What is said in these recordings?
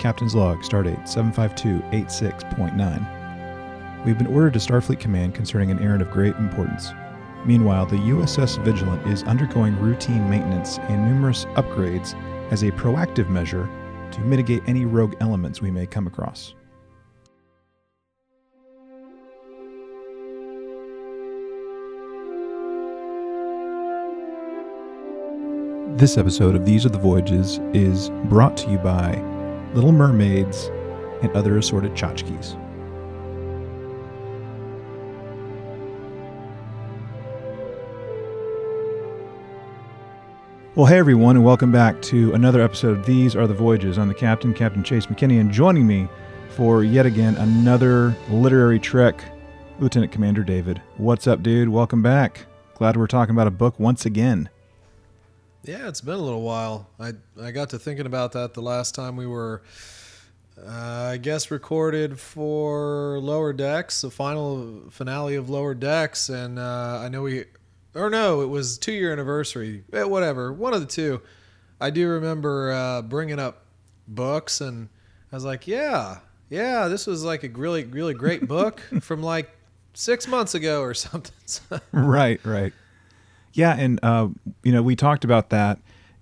Captain's Log, Stardate 75286.9. We've been ordered to Starfleet Command concerning an errand of great importance. Meanwhile, the USS Vigilant is undergoing routine maintenance and numerous upgrades as a proactive measure to mitigate any rogue elements we may come across. This episode of These Are the Voyages is brought to you by Little Mermaids and other assorted tchotchkes. Well, hey everyone, and welcome back to another episode of These Are the Voyages. I'm the captain, Captain Chase McKinney, and joining me for yet again another literary trek, Lieutenant Commander David. What's up, dude? Welcome back. Glad we're talking about a book once again. Yeah, it's been a little while. I I got to thinking about that the last time we were, uh, I guess, recorded for Lower Decks, the final finale of Lower Decks, and uh, I know we, or no, it was two year anniversary. Eh, whatever, one of the two. I do remember uh, bringing up books, and I was like, yeah, yeah, this was like a really really great book from like six months ago or something. right, right. Yeah, and uh, you know we talked about that,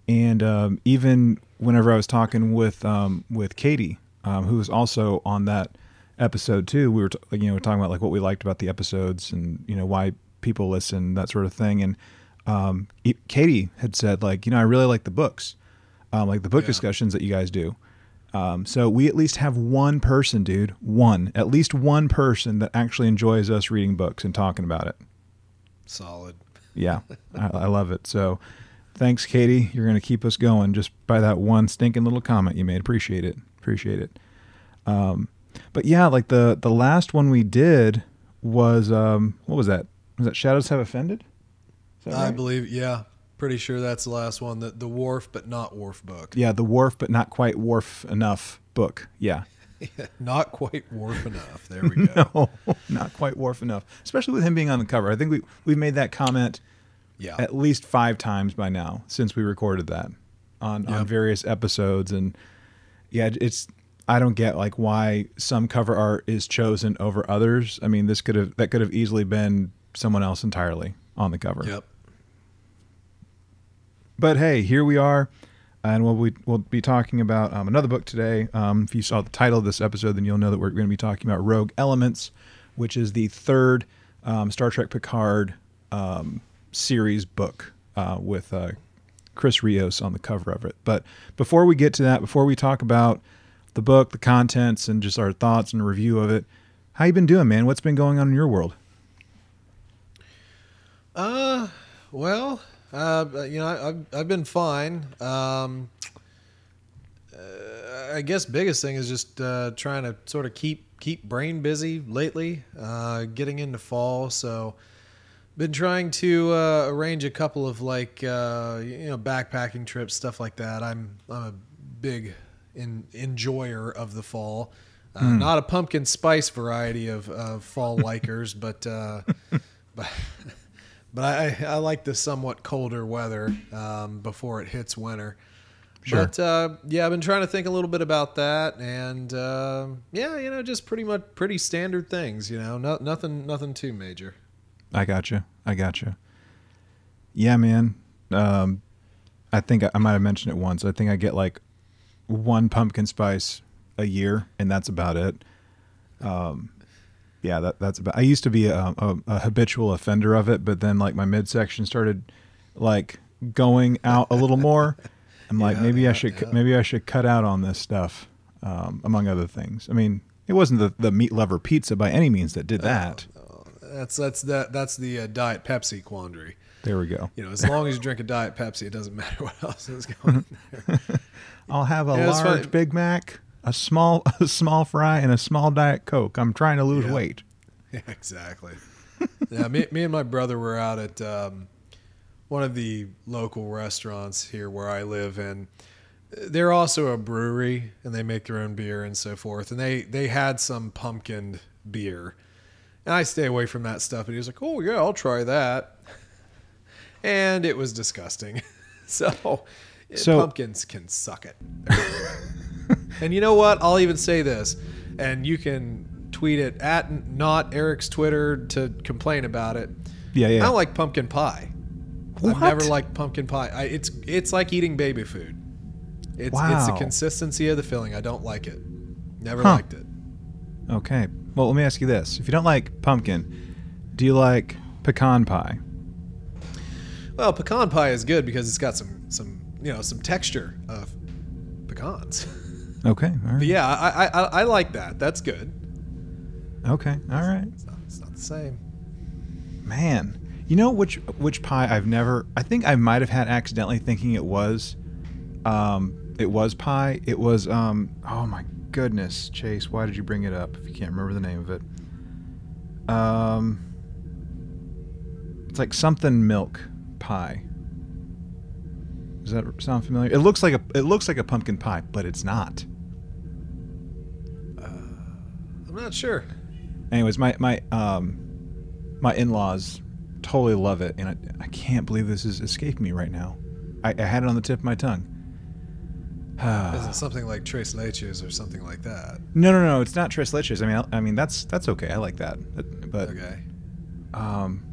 and um, even whenever I was talking with um, with Katie, um, who was also on that episode too, we were t- you know talking about like what we liked about the episodes and you know why people listen that sort of thing, and um, e- Katie had said like you know I really like the books, um, like the book Yeah. discussions that you guys do. Um, so we at least have one person, dude, one at least one person that actually enjoys us reading books and talking about it. Solid. Yeah, I, I love it. So, thanks, Katie. You're going to keep us going just by that one stinking little comment you made. Appreciate it. Appreciate it. Um, but yeah, like the the last one we did was um, what was that? Was that Shadows Have Offended? That I right? believe, yeah, pretty sure that's the last one. The the Worf but not Worf book. Yeah, the Worf, but not quite Worf enough book. Yeah. not quite Worf enough. There we go. No, not quite Worf enough. Especially with him being on the cover. I think we we've made that comment Yeah, at least five times by now since we recorded that on, on various episodes and yeah it's i don't get like why some cover art is chosen over others i mean this could have that could have easily been someone else entirely on the cover yep. but hey here we are and we'll, we, we'll be talking about um, another book today. Um, if you saw the title of this episode then you'll know that we're going to be talking about rogue elements which is the third um, star trek picard um, series book uh, with uh, chris rios on the cover of it. But before we get to that before we talk about the book the contents and just our thoughts and review of it how you been doing man? What's been going on in your world? Uh, well, uh, you know, I, I've I've been fine. Um, uh, I guess biggest thing is just uh, trying to sort of keep keep brain busy lately. Uh, getting into fall, so been trying to uh, arrange a couple of like uh, you know backpacking trips, stuff like that. I'm I'm a big in, enjoyer of the fall. Uh, Not a pumpkin spice variety of, of fall likers, but uh, but but I, I like the somewhat colder weather um, before it hits winter. Sure. But uh, yeah, I've been trying to think a little bit about that, and uh, yeah, you know, just pretty much pretty standard things. You know, no, nothing nothing too major. I got you. I got you. Yeah, man. Um, I think I, I might have mentioned it once. I think I get like one pumpkin spice a year, and that's about it. Um, yeah, that that's about. I used to be a, a, a habitual offender of it, but then like my midsection started like going out a little more. I'm like, Yeah, maybe I should yeah. maybe I should cut out on this stuff, um, among other things. I mean, it wasn't the the meat lover pizza by any means that did that. That's that's that that's the uh, diet Pepsi quandary. There we go. You know, as long as you drink a diet Pepsi, it doesn't matter what else is going in there. I'll have a Yeah, large. Big Mac, a small a small fry, and a small Diet Coke. I'm trying to lose Yeah. weight. Yeah, exactly. yeah, me, me and my brother were out at um, one of the local restaurants here where I live, and they're also a brewery, and they make their own beer and so forth. And they they had some pumpkin beer, and I stay away from that stuff. And he was like, "Oh yeah, I'll try that," and it was disgusting. so, So- pumpkins can suck it. And you know what? I'll even say this, and you can tweet it at not Eric's Twitter to complain about it. Yeah, yeah. I don't like pumpkin pie. What? I've never liked pumpkin pie. I, it's it's like eating baby food. It's it's the consistency of the filling. I don't like it. Never Huh. liked it. Okay. Well, let me ask you this: If you don't like pumpkin, do you like pecan pie? Well, pecan pie is good because it's got some some you know some texture of pecans. Okay. All right. Yeah, I, I I I like that. That's good. Okay. All right. It's not, it's not the same. Man, you know which which pie I've never. I think I might have had accidentally thinking it was, um, it was pie. It was um. Oh my goodness, Chase, why did you bring it up if you can't remember the name of it? Um, it's like something milk pie. Does that sound familiar? It looks like a it looks like a pumpkin pie, but it's not. I'm not sure. Anyways, my my um my in-laws totally love it, and I, I can't believe this is escaping me right now. I, I had it on the tip of my tongue. Is it something like Tres Leches or something like that? no, no, no, it's not Tres leches. I mean, I, I mean that's that's okay. I like that, but, but Okay. um,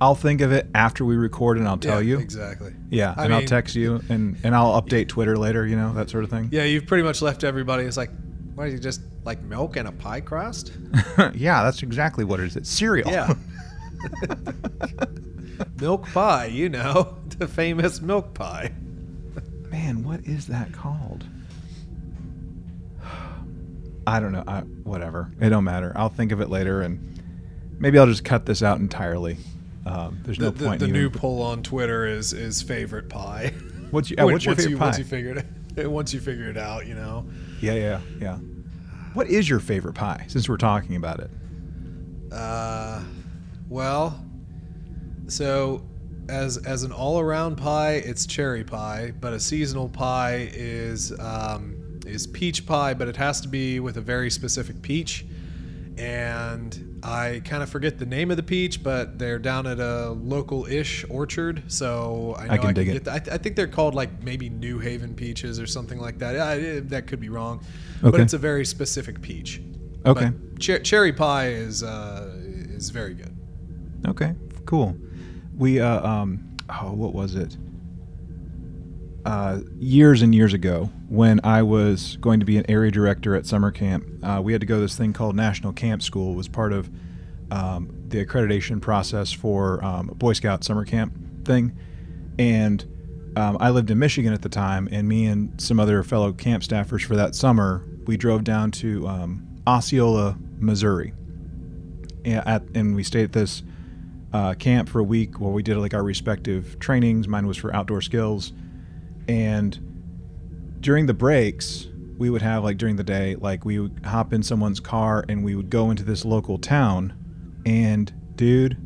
I'll think of it after we record, and I'll tell Yeah, you. exactly. Yeah, I and I'll text you, and and I'll update Twitter later. You know that sort of thing. Yeah, you've pretty much left everybody. It's like, what is it just like milk and a pie crust? yeah, that's exactly what it is. It's cereal. Yeah. milk pie, you know, the famous milk pie. Man, what is that called? I don't know. I, whatever. It don't matter. I'll think of it later, and maybe I'll just cut this out entirely. Um, there's The, no the, point. the in new even- poll on Twitter is is favorite pie. What's your, uh, what's your favorite you, pie? Once you figured it, once you figure it out, you know. Yeah, yeah, yeah. What is your favorite pie? Since we're talking about it. Uh, well, so as as an all around pie, it's cherry pie, but a seasonal pie is um, is peach pie, but it has to be with a very specific peach. And I kind of forget the name of the peach, but they're down at a local-ish orchard, so I know I can dig it. The, I, th- I think they're called like maybe New Haven peaches or something like that. I, that could be wrong, but it's a very specific peach. Okay. Cher- cherry pie is uh, is very good. Okay. Cool. We uh um oh what was it? Uh, years and years ago, when I was going to be an area director at summer camp, uh, we had to go to this thing called National Camp School. It was part of um, the accreditation process for um, Boy Scout summer camp thing, and um, I lived in Michigan at the time, and me and some other fellow camp staffers for that summer, we drove down to um, Osceola, Missouri, and, at, and we stayed at this uh, camp for a week where we did like our respective trainings. Mine was for outdoor skills, and during the breaks, we would have like during the day, like we would hop in someone's car and we would go into this local town. And dude,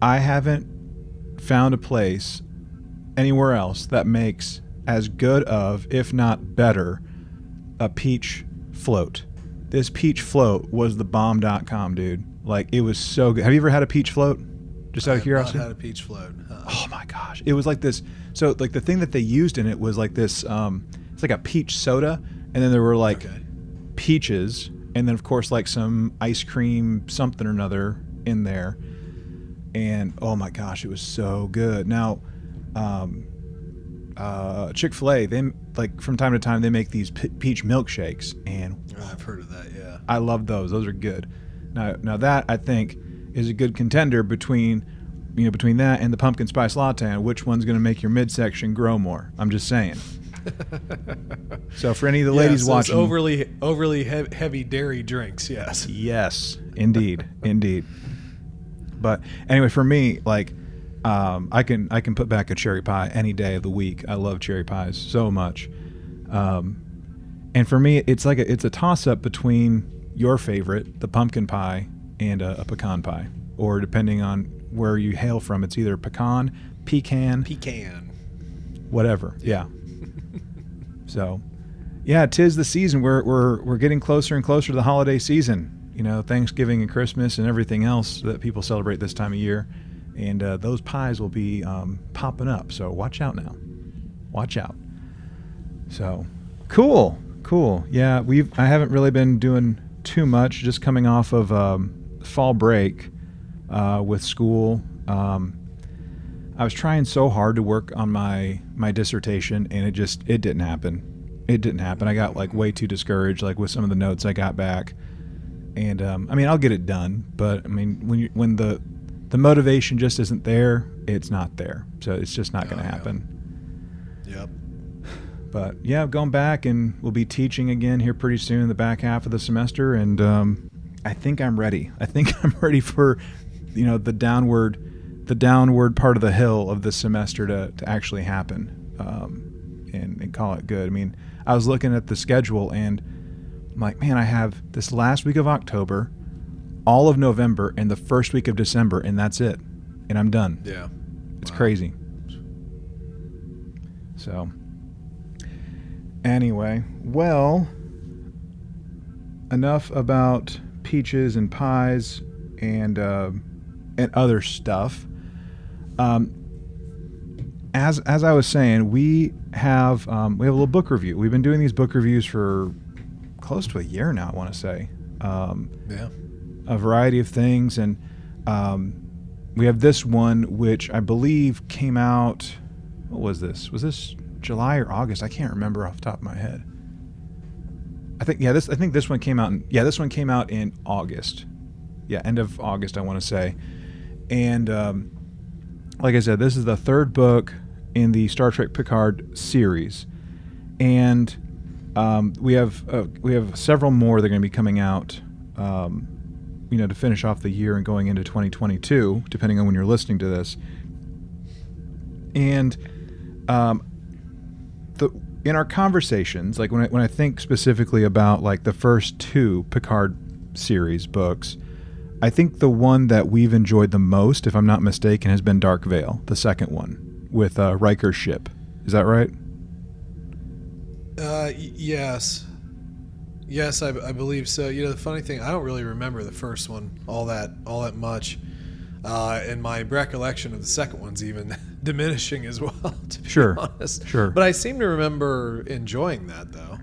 I haven't found a place anywhere else that makes as good of, if not better, a peach float. This peach float was the bomb.com, dude. Like it was so good. Have you ever had a peach float? Just out I of curiosity. had a peach float. Uh, Oh my gosh. It was like this so like the thing that they used in it was like this um it's like a peach soda and then there were like okay. peaches and then of course like some ice cream something or another in there. And oh my gosh, it was so good. Now um uh, Chick Fil A, they like from time to time they make these pe- peach milkshakes, and I've heard of that. Yeah. I love those. Those are good. Now, now that I think is a good contender between, you know, between that and the pumpkin spice latte. And which one's going to make your midsection grow more? I'm just saying. So for any of the Yeah, ladies so watching, overly overly he- heavy dairy drinks. Yes. yes, indeed, indeed. But anyway, for me, like, um, I can I can put back a cherry pie any day of the week. I love cherry pies so much. Um, and for me, it's like a, it's a toss up between your favorite, the pumpkin pie, and a, a pecan pie, or depending on where you hail from, it's either pecan, pecan, Pecan. whatever. Yeah. so, yeah, tis the season. We're we're we're getting closer and closer to the holiday season. You know, Thanksgiving and Christmas and everything else that people celebrate this time of year, and uh, those pies will be um, popping up. So watch out now. Watch out. So, cool. Cool. Yeah, we've I haven't really been doing too much. Just coming off of um, fall break uh, with school. Um, I was trying so hard to work on my my dissertation, and it just it didn't happen. It didn't happen. I got like way too discouraged, like with some of the notes I got back. And um, I mean, I'll get it done, but I mean, when you when the the motivation just isn't there, it's not there. So it's just not going to Oh, happen. Yep. But yeah, going back and we'll be teaching again here pretty soon in the back half of the semester, and um, I think I'm ready. I think I'm ready for, you know, the downward, the downward part of the hill of this semester to, to actually happen, um, and, and call it good. I mean, I was looking at the schedule and I'm like, man, I have this last week of October, all of November, and the first week of December, and that's it, and I'm done. Yeah. It's Wow. crazy. So, anyway, well, enough about peaches and pies and uh, and other stuff. Um, as as I was saying, we have um, we have a little book review. We've been doing these book reviews for close to a year now. I want to say. Um, Yeah. a variety of things, and um, we have this one which I believe came out. What was this? Was this July or August? I can't remember off the top of my head. I think yeah, this I think this one came out in yeah, this one came out in August. Yeah, end of August I want to say. And um, like I said, this is the third book in the Star Trek Picard series, and um, we have uh, we have several more that are going to be coming out. Um, you know, to finish off the year and going into 2022, depending on when you're listening to this. And um, the in our conversations, like when I, when I think specifically about like the first two Picard series books, I think the one that we've enjoyed the most, if I'm not mistaken, has been Dark Veil, the second one with uh, Riker's ship. Is that right? Uh, y- yes. Yes, I, I believe so. You know, the funny thing, I don't really remember the first one all that all that much, uh, and my recollection of the second one's even diminishing as well. To be Sure, honest, sure. But I seem to remember enjoying that though.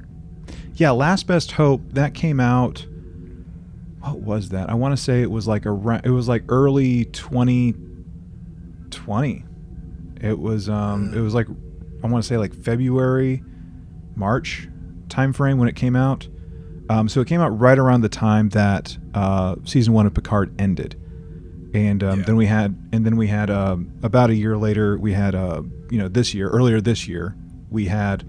Yeah, Last Best Hope that came out. What was that? I want to say it was like around. It was like early 2020. It was um. It was like I want to say like February, March time frame when it came out. Um, so it came out right around the time that uh, season one of Picard ended, and um, Yeah. then we had and then we had um, about a year later we had uh, you know this year earlier this year we had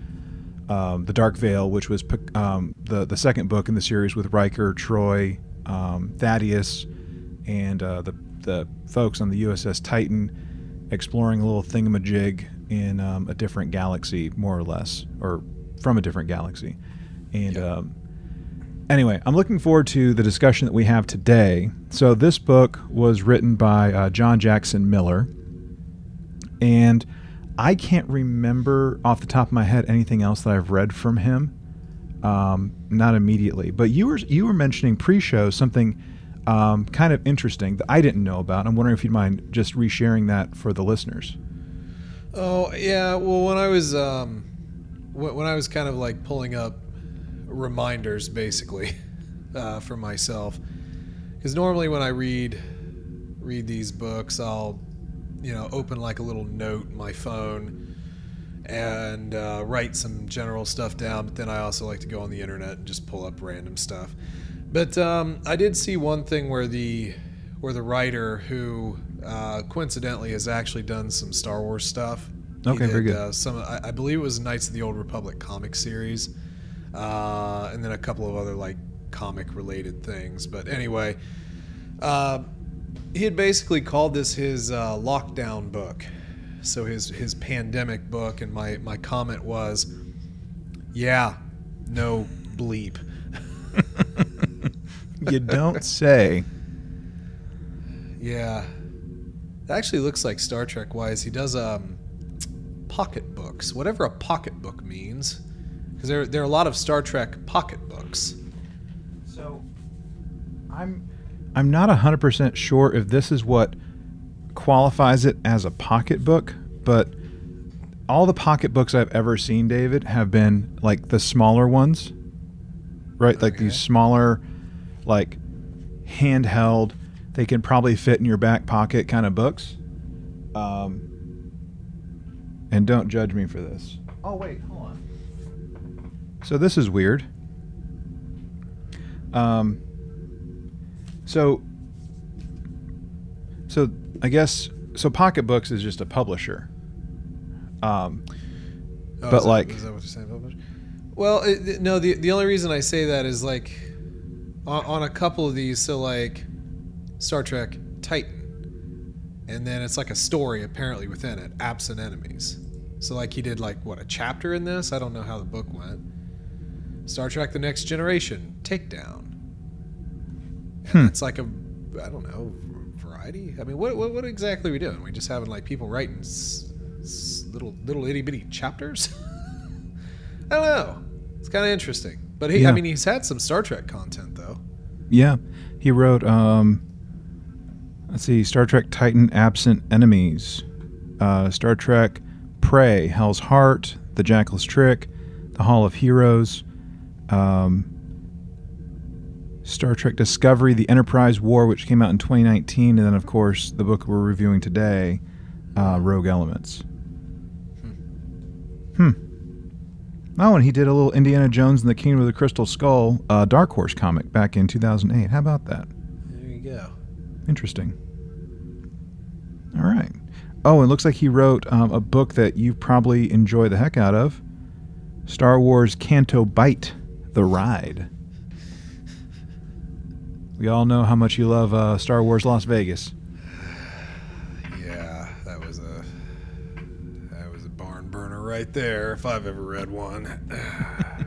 um, the Dark Veil, which was um, the the second book in the series with Riker, Troi, um, Thaddeus, and uh, the the folks on the USS Titan exploring a little thingamajig in um, a different galaxy, more or less, or from a different galaxy. And Yeah. um, anyway, I'm looking forward to the discussion that we have today. So this book was written by uh, John Jackson Miller, and I can't remember off the top of my head anything else that I've read from him. Um, not immediately, but you were you were mentioning pre-show something um, kind of interesting that I didn't know about. I'm wondering if you'd mind just resharing that for the listeners. Oh yeah, well when I was um, when, I was kind of like pulling up reminders basically uh, for myself, because normally when I read read these books, I'll you know open like a little note my phone and uh, write some general stuff down. But then I also like to go on the internet and just pull up random stuff. But um, I did see one thing where the where the writer who uh, coincidentally has actually done some Star Wars stuff. Okay, very good. Uh, some I, I believe it was Knights of the Old Republic comic series, uh, and then a couple of other like comic related things. But anyway, uh, he had basically called this his uh, lockdown book. So his his pandemic book, and my my comment was, yeah, no bleep. you don't say. Yeah. It actually looks like Star Trek wise. He does um, pocket books, whatever a pocket book means. Because there, there are a lot of Star Trek pocket books. So, I'm I'm not hundred percent sure if this is what qualifies it as a pocketbook, but all the pocketbooks I've ever seen, David, have been like the smaller ones, right? Like these smaller, like handheld, they can probably fit in your back pocket kind of books. Um, and don't judge me for this. Oh wait, hold on. So this is weird. Um, so, so I guess so. Pocketbooks is just a publisher. Um, Oh, But, is that- like- is that what you're saying, publish? Well, it, no. The the only reason I say that is like on, on a couple of these. So like Star Trek Titan, and then it's like a story apparently within it, absent enemies. So like he did like what a chapter in this. I don't know how the book went. Star Trek: The Next Generation, Takedown. Hmm. it's like a I don't know variety. I mean, what what, what exactly are we doing? We just having like people writing s- s- little little itty bitty chapters. I don't know. It's kind of interesting, but he, Yeah. I mean, he's had some Star Trek content though. Yeah, he wrote. Um, let's see, Star Trek Titan: Absent Enemies, uh, Star Trek Prey: Hell's Heart, The Jackal's Trick, The Hall of Heroes, um, Star Trek Discovery: The Enterprise War, which came out in 2019, and then of course the book we're reviewing today, uh, Rogue Elements. Hmm. Oh, and he did a little Indiana Jones and the Kingdom of the Crystal Skull uh, Dark Horse comic back in 2008. How about that? There you go. Interesting. All right. Oh, it looks like he wrote um, a book that you probably enjoy the heck out of Star Wars Canto Bight The Ride. We all know how much you love uh, Star Wars Las Vegas. Yeah, that was a that was a barn burner right there. If I've ever read one.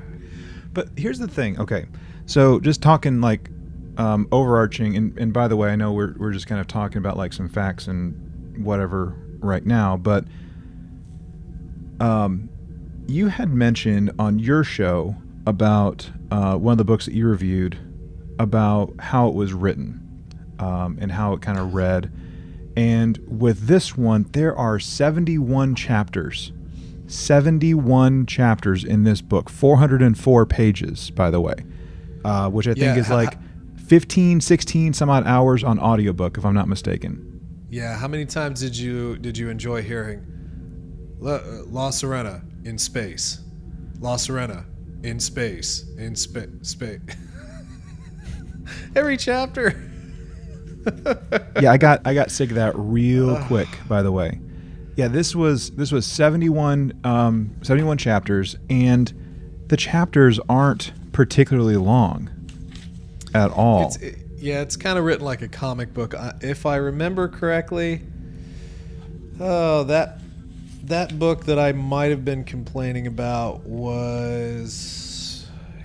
But here's the thing. Okay, so just talking like um, overarching, and, and by the way, I know we're we're just kind of talking about like some facts and whatever right now, but um, you had mentioned on your show about uh, one of the books that you reviewed about how it was written um, and how it kind of read. And with this one, there are 71 chapters. 71 chapters in this book, 404 pages, by the way, uh, which I think Yeah, is ha- like 15, 16 some odd hours on audiobook, if I'm not mistaken. yeah, how many times did you did you enjoy hearing La, uh, La Serena in space, La Serena in space, in space, space? Every chapter. yeah, I got I got sick of that real quick. By the way, yeah, this was this was seventy one um, seventy one chapters, and the chapters aren't particularly long at all. It's, it, yeah, it's kind of written like a comic book. I- If I remember correctly, oh that that book that I might have been complaining about was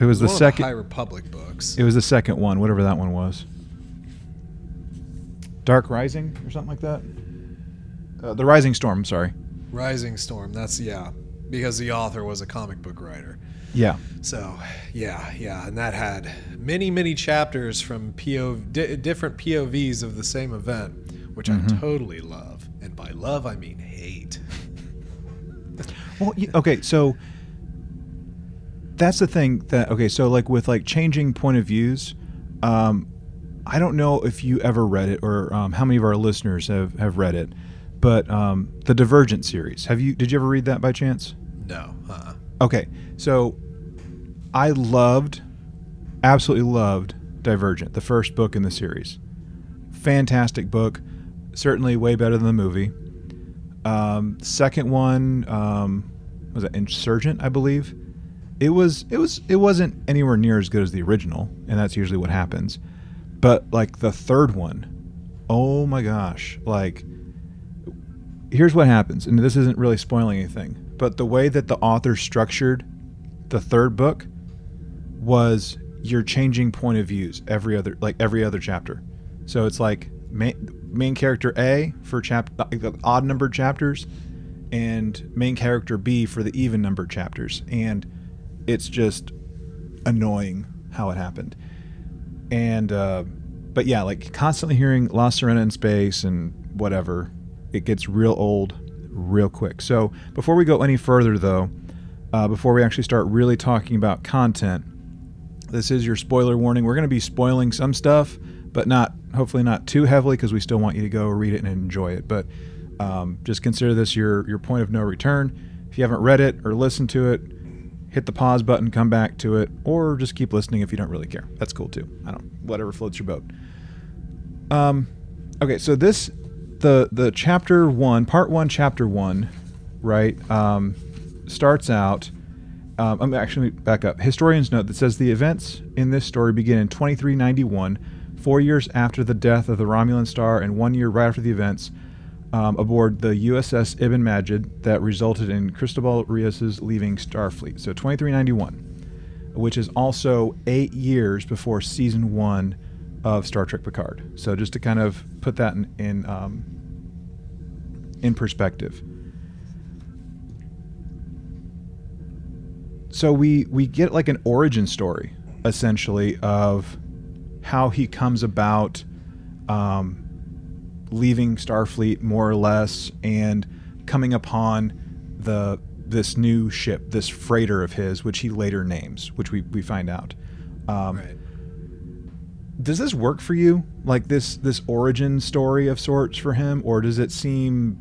it was the second. High Republic books. it was the second one, whatever that one was. Dark Rising or something like that. Uh, the Rising Storm. Sorry. Rising Storm. That's yeah, because the author was a comic book writer. Yeah. So yeah, yeah, and that had many many chapters from PO di- different POVs of the same event, which I totally love, and by love I mean hate. Well, okay, so that's the thing that okay, so like with like changing point of views, um, I don't know if you ever read it or um, how many of our listeners have have read it, but um, the Divergent series. Have you? Did you ever read that by chance? No, uh-uh. Okay, so I loved, absolutely loved Divergent, the first book in the series. Fantastic book, certainly way better than the movie. Um, second one um, was it Insurgent, I believe. It was it was it wasn't anywhere near as good as the original, and that's usually what happens. But like the third one, oh my gosh! Like here's what happens, and this isn't really spoiling anything, but the way that the author structured the third book was you're changing point of views every other like every other chapter. So it's like main, main character A for chap odd numbered chapters and main character B for the even numbered chapters and it's just annoying how it happened. And uh, but yeah, like constantly hearing La Serena in space and whatever, it gets real old real quick. So before we go any further though, uh, before we actually start really talking about content, This is your spoiler warning. We're going to be spoiling some stuff, but not hopefully not too heavily because we still want you to go read it and enjoy it. But um, just consider this your your point of no return. If you haven't read it or listened to it, hit the pause button, come back to it, or just keep listening if you don't really care. That's cool too. I don't whatever floats your boat. Um, okay, so this the the chapter one, part one, chapter one, right? Um, starts out. Um, I'm actually back up. Historians note that says the events in this story begin in 2391, four years after the death of the Romulan star, and one year right after the events um, aboard the USS Ibn Majid that resulted in Cristobal Rios's leaving Starfleet. So 2391, which is also eight years before season one of Star Trek Picard. So just to kind of put that in in, um, in perspective. So we we get like an origin story essentially of how he comes about um, leaving Starfleet more or less and coming upon the this new ship, this freighter of his, which he later names, which we, we find out. Um, Right. Does this work for you? Like this this origin story of sorts for him, or does it seem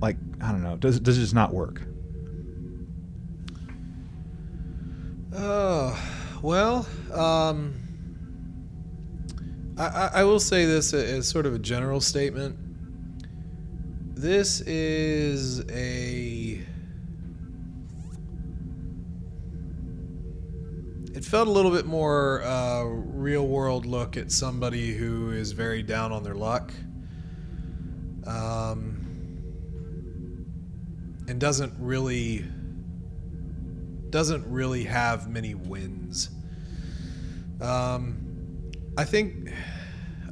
like I don't know? Does does it just not work? Oh, well, um, I, I, will say this as sort of a general statement. This is a. It felt a little bit more uh, real world look at somebody who is very down on their luck. Um, and doesn't really doesn't really have many wins. Um, I think,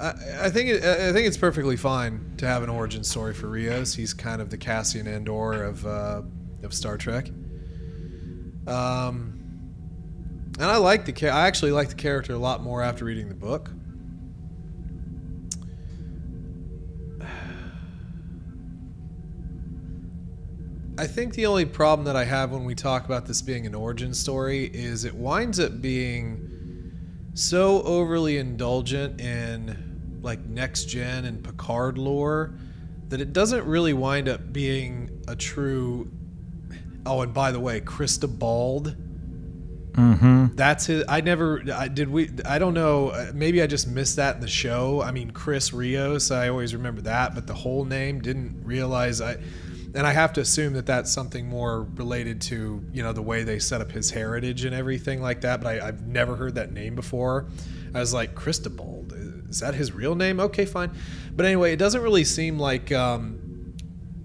I, I think, it, I think it's perfectly fine to have an origin story for Rios. He's kind of the Cassian Andor of uh, of Star Trek. Um, and I like the I actually like the character a lot more after reading the book. I think the only problem that I have when we talk about this being an origin story is it winds up being so overly indulgent in like next gen and Picard lore that it doesn't really wind up being a true. Oh, and by the way, Krista Bald. Mm-hmm. That's his. I never. I, did we? I don't know. uh, Maybe I just missed that in the show. I mean, Chris Rios. I always remember that, but the whole name didn't realize. I, and I have to assume that that's something more related to you know the way they set up his heritage and everything like that. But I, I've never heard that name before. I was like, Cristobal. Is that his real name? Okay, fine. But anyway, it doesn't really seem like um,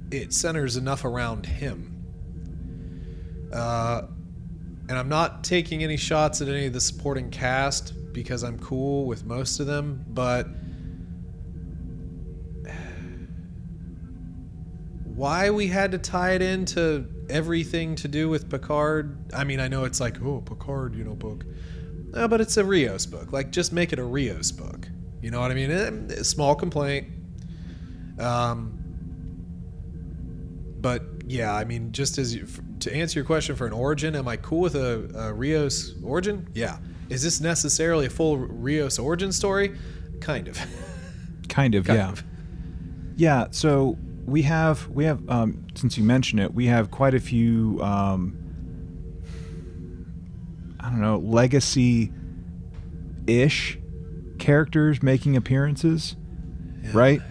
it centers enough around him. Uh, and I'm not taking any shots at any of the supporting cast because I'm cool with most of them, but why we had to tie it into everything to do with Picard? I mean, I know it's like, oh, Picard, you know, book. No, but it's a Rios book. Like, just make it a Rios book. You know what I mean? Eh, Small complaint. Um, but yeah, I mean, just as you, to answer your question for an origin, am I cool with a, a Rios origin? Yeah. Is this necessarily a full Rios origin story? Kind of. Kind of, Kind yeah. of. Yeah, so we have we have um, since you mentioned it, we have quite a few um, I don't know legacy ish characters making appearances, Yeah. right?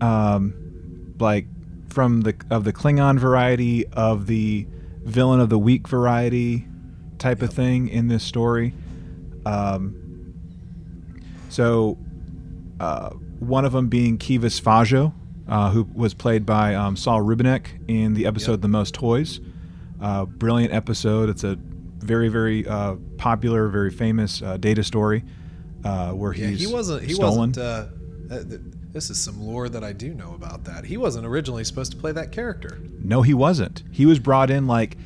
Um, like from the of the Klingon variety of the villain of the week variety type of thing in this story. Um, so uh, one of them being Kivas Fajo, uh, who was played by um, Saul Rubinek in the episode Yep. "The Most Toys." Uh, brilliant episode. It's a very, very uh, popular, very famous uh, data story uh, where Yeah, he's he wasn't. He stolen. wasn't. Uh, this is some lore that I do know about that. He wasn't originally supposed to play that character. No, he wasn't. He was brought in like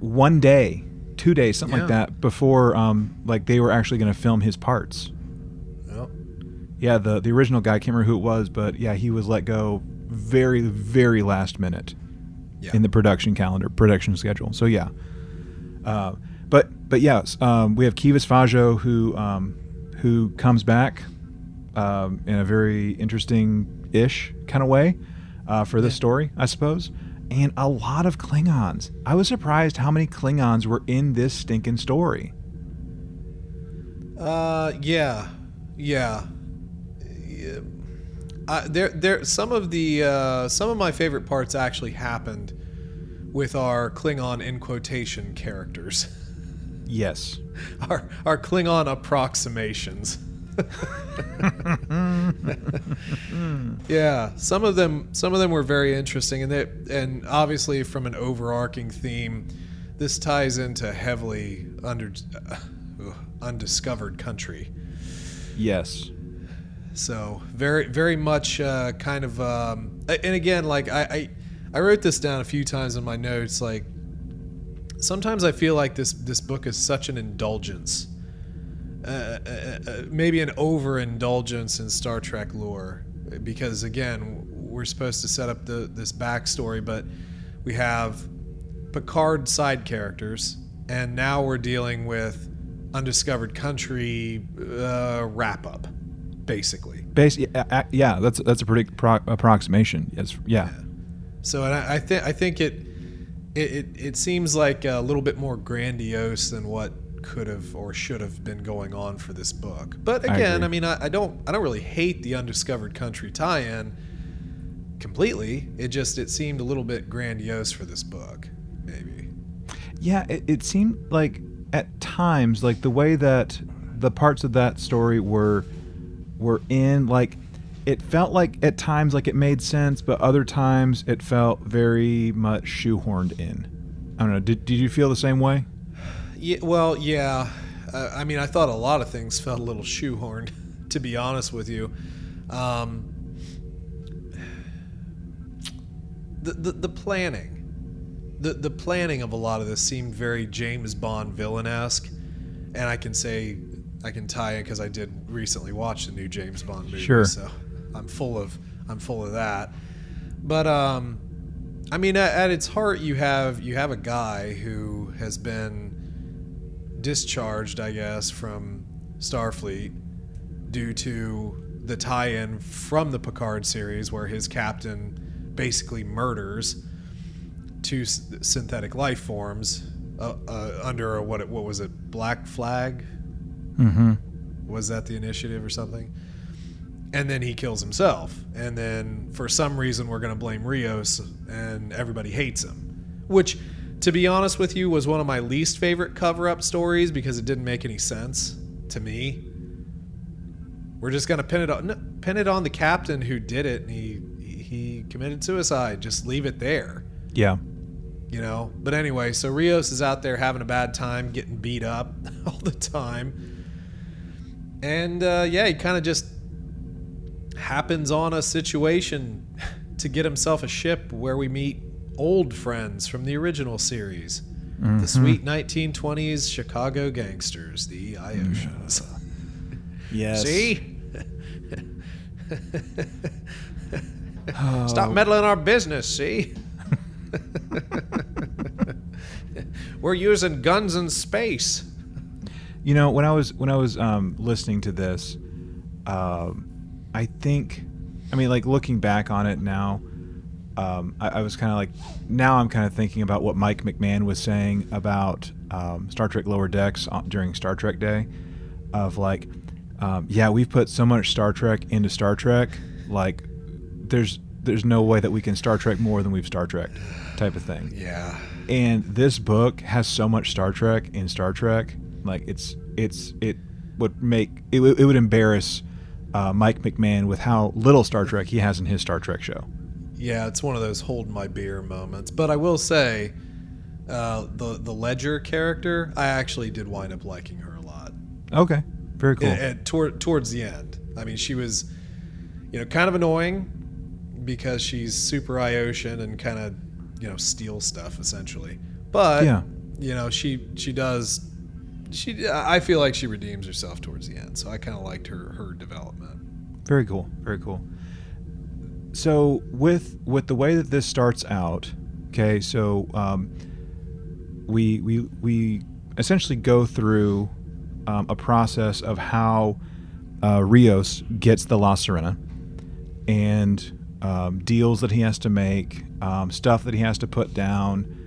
one day, two days, something like that, before um, like they were actually going to film his parts. Yeah, the the original guy, I can't remember who it was, but yeah, he was let go very, very last minute yeah. in the production calendar, production schedule. So yeah, uh, but but yes, um, we have Kivas Fajo who um, who comes back um, in a very interesting ish kind of way uh, for this Yeah. story, I suppose. And a lot of Klingons. I was surprised how many Klingons were in this stinking story. Uh, yeah, yeah. Uh, there, there. Some of the uh, some of my favorite parts actually happened with our Klingon in quotation characters, Yes. our our Klingon approximations. yeah, some of them some of them were very interesting, and they and obviously from an overarching theme, this ties into heavily under uh, undiscovered country. Yes. So very, very much uh, kind of, um, and again, like I, I, I wrote this down a few times in my notes. Like sometimes I feel like this this book is such an indulgence, uh, uh, uh, maybe an overindulgence in Star Trek lore, because again, we're supposed to set up the this backstory, but we have Picard side characters, and now we're dealing with undiscovered country uh, wrap up, basically. Base, yeah, yeah, that's that's a pretty pro- approximation. Yes, yeah. So, and I, I think I think it, it it it seems like a little bit more grandiose than what could have or should have been going on for this book. But again, agree. I, mean, I, I don't I don't really hate the undiscovered country tie-in completely. It just it seemed a little bit grandiose for this book, maybe. Yeah, it, it seemed like at times, like the way that the parts of that story were were in, like it felt like at times like it made sense, but other times it felt very much shoehorned in. I don't know. Did, did you feel the same way? Yeah, well, yeah. Uh, I mean, I thought a lot of things felt a little shoehorned, to be honest with you. Um, the, the the planning, the the planning of a lot of this seemed very James Bond villain esque, and I can say I can tie it because I did recently watch the new James Bond movie, Sure. so I'm full of I'm full of that. But um, I mean, at, at its heart, you have you have a guy who has been discharged, I guess, from Starfleet due to the tie-in from the Picard series, where his captain basically murders two s- synthetic life forms uh, uh, under a, what it, what was it Black Flag Mm-hmm. was that the initiative or something? And then he kills himself. And then for some reason, we're going to blame Rios, and everybody hates him. Which, to be honest with you, was one of my least favorite cover up stories because it didn't make any sense to me. We're just going to pin it on no, pin it on the captain who did it, and he he committed suicide. Just leave it there Yeah. you know. But anyway, so Rios is out there having a bad time, getting beat up all the time, and uh, yeah, he kind of just happens on a situation to get himself a ship where we meet old friends from the original series, the sweet 1920s Chicago gangsters, the Iotians. Yes. See. Stop meddling our business, see? We're using guns in space. You know, when I was when I was um, listening to this, um, I think, I mean, like looking back on it now, um, I, I was kind of like, now I'm kind of thinking about what Mike McMahan was saying about um, Star Trek Lower Decks during Star Trek Day, of like, um, yeah, we've put so much Star Trek into Star Trek, like, there's there's no way that we can Star Trek more than we've Star Trek, type of thing Yeah. and this book has so much Star Trek in Star Trek. Like it's it's it would make it, would- it would embarrass uh, Mike McMahan with how little Star Trek he has in his Star Trek show. Yeah, it's one of those hold my beer moments. But I will say, uh, the the Ledger character, I actually did wind up liking her a lot. Okay, very cool. At, at- toward, towards the end, I mean, she was, you know, kind of annoying because she's super Iotian and kind of, you know, steal stuff essentially. But Yeah. you know, she she does. She, I feel like she redeems herself towards the end, so I kind of liked her her development. Very cool. Very cool. So with with the way that this starts out, okay, so um, we we we essentially go through um, a process of how uh, Rios gets the La Serena and um, deals that he has to make, um, stuff that he has to put down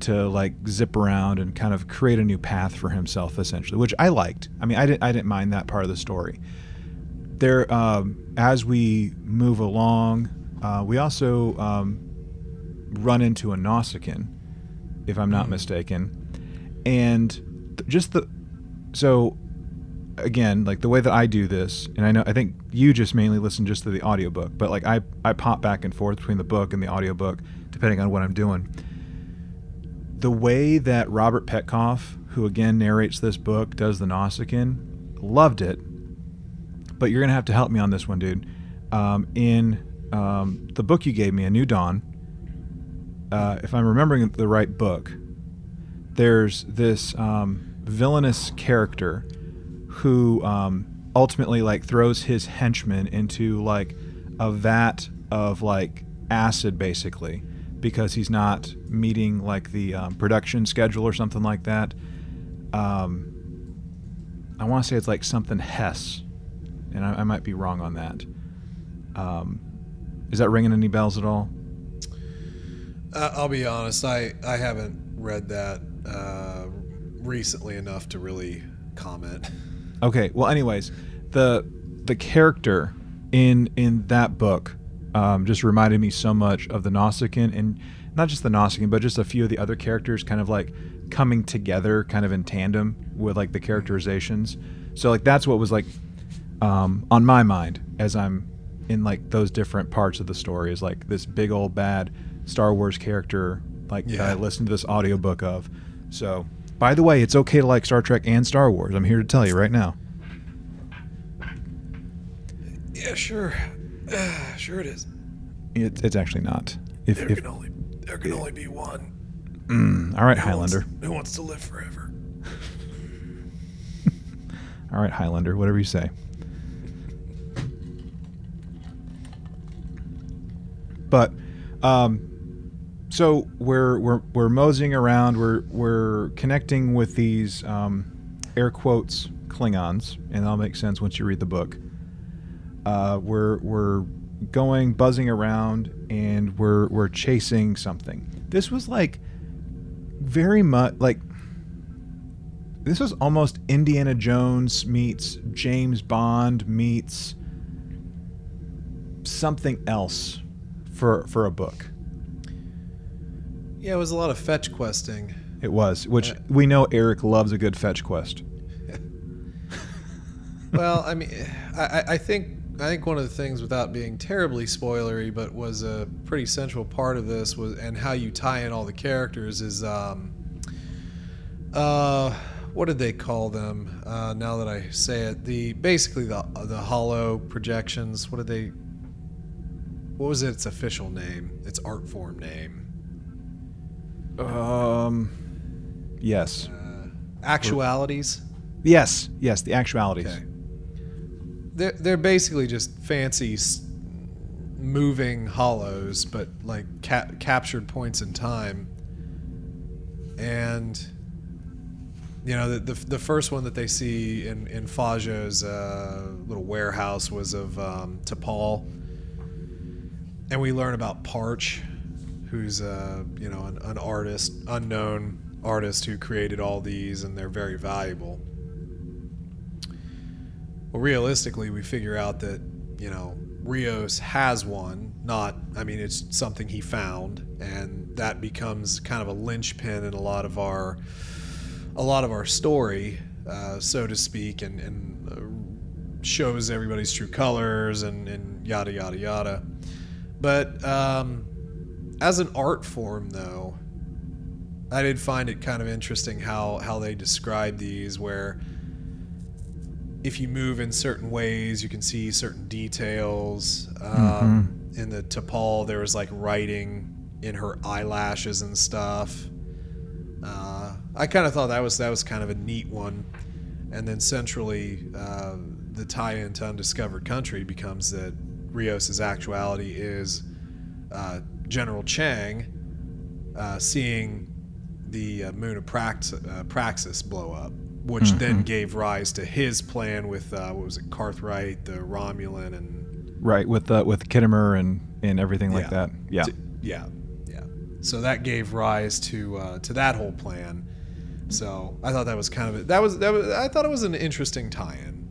to like zip around and kind of create a new path for himself, essentially, which I liked. I mean, I didn't I didn't mind that part of the story. There, um, as we move along, uh, we also um, run into a Nausicaan, if I'm not Mhm. mistaken, and th- just the so again like the way that i do this and i know i think you just mainly listen just to the audiobook but like i i pop back and forth between the book and the audiobook depending on what i'm doing the way that robert petkoff who again narrates this book does the nausicaan loved it. But you're gonna have to help me on this one dude. Um, in um, the book you gave me a new dawn uh, if i'm remembering the right book there's this um, villainous character who um, ultimately like throws his henchmen into like a vat of like acid basically because he's not meeting like the um, production schedule or something like that um, i want to say it's like something hess and I, I might be wrong on that um, is that ringing any bells at all Uh, I'll be honest. I I haven't read that uh, recently enough to really comment. Okay. Well, anyways, the the character in in that book um, just reminded me so much of the Nausicaan, and not just the Nausicaan, but just a few of the other characters, kind of like coming together, kind of in tandem with like the characterizations. So like that's what was like um, on my mind as I'm in like those different parts of the story is like this big old bad Star Wars character like that I listened to this audiobook of. So, by the way, it's okay to like Star Trek and Star Wars. I'm here to tell you right now. Yeah, sure, sure it is. It, it's actually not. If, There if can only there can only be one. mm, all right, Who wants- Highlander. Who wants to live forever? All right, Highlander. Whatever you say. But, um, so we're we're we're moseying around. We're we're connecting with these um, air quotes Klingons, and that'll make sense once you read the book. Uh, we're we're going buzzing around, and we're we're chasing something. This was like very much like this was almost Indiana Jones meets James Bond meets something else for for a book. Yeah, it was a lot of fetch questing. It was, which Uh, we know Eric loves a good fetch quest. well, I mean, I, I- I think I think one of the things, without being terribly spoilery, but was a pretty central part of this was, and how you tie in all the characters is, um, uh, what did they call them? Uh, now that I say it, the basically the the hollow projections. What did they? What was its official name? Its art form name? Um, yes, Uh, actualities. yes, yes. The actualities. Okay. They're they're basically just fancy moving hollows, but like ca- captured points in time. And you know the, the the first one that they see in in Fajo's uh, little warehouse was of um, T'Pol, and we learn about Parch, who's uh, you know an, an artist, unknown artist who created all these, and they're very valuable. Well, realistically, we figure out that, you know, Rios has one. Not, I mean, it's something he found, and that becomes kind of a linchpin in a lot of our, a lot of our story, uh, so to speak, and, and uh, shows everybody's true colors and, and yada yada yada. But um, as an art form, though, I did find it kind of interesting how how they describe these, where if you move in certain ways, you can see certain details. Um, In the T'Pol, there was like writing in her eyelashes and stuff. Uh, I kind of thought that was that was kind of a neat one. And then centrally, uh, the tie-in to Undiscovered Country becomes that Rios's actuality is uh, General Chang uh, seeing the uh, moon of Prax- uh, Praxis blow up, which then gave rise to his plan with uh, what was it, Cartwright, the Romulan, and Right with uh, with Khitomer and and everything like Yeah. that. Yeah. to- yeah, yeah. So that gave rise to uh, to that whole plan. So I thought that was kind of a, that was that was I thought it was an interesting tie-in.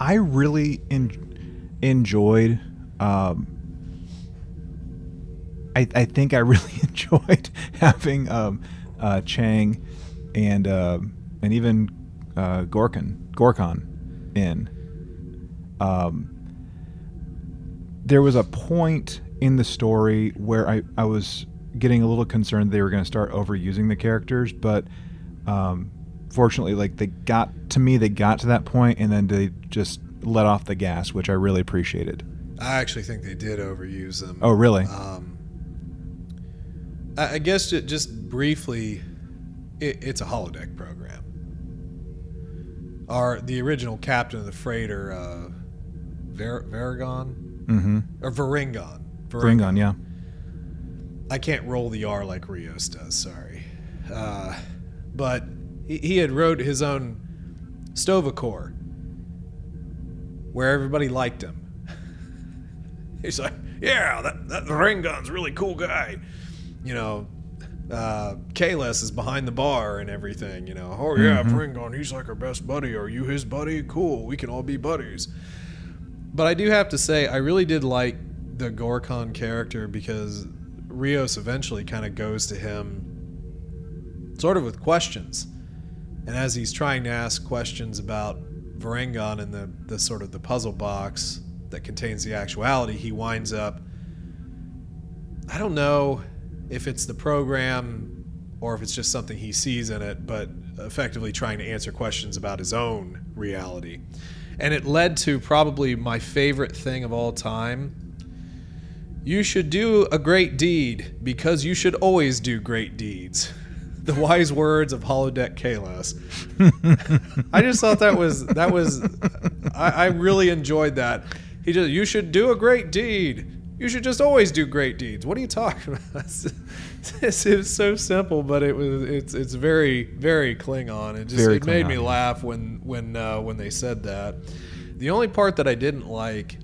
I really en- enjoyed. Um, I, I think I really enjoyed having um, uh, Chang and uh, and even uh, Gorkon Gorkon in. Um, there was a point in the story where I, I was getting a little concerned they were going to start overusing the characters, but um, fortunately, like they got to me, they got to that point, and then they just let off the gas, which I really appreciated. I actually think they did overuse them. Oh, really? Um, I, I guess ju- just briefly, it, it's a holodeck program. Our the original captain of the freighter, uh, Ver, Varagon Mm-hmm. or Varingon. Bring on, yeah. I can't roll the R like Rios does. Sorry, uh, but he, he had wrote his own Sto-vo-kor, where everybody liked him. He's like, yeah, that that Varingon's really cool guy. You know, uh, is behind the bar and everything. You know, oh yeah, Varingon, he's like our best buddy. Are you his buddy? Cool, we can all be buddies. But I do have to say, I really did like the Gorkon character because Rios eventually kind of goes to him sort of with questions. And as he's trying to ask questions about Varangon and the, the sort of the puzzle box that contains the actuality, he winds up I don't know if it's the program or if it's just something he sees in it, but effectively trying to answer questions about his own reality. And it led to probably my favorite thing of all time. You should do a great deed because you should always do great deeds. The wise words of holodeck Kahless. I just thought that was that was I, I really enjoyed that. He just you should do a great deed. You should just always do great deeds. What are you talking about? It's, it's so simple, but it was it's it's very very Klingon. It just Very it made me laugh when when uh, when they said that. The only part that I didn't like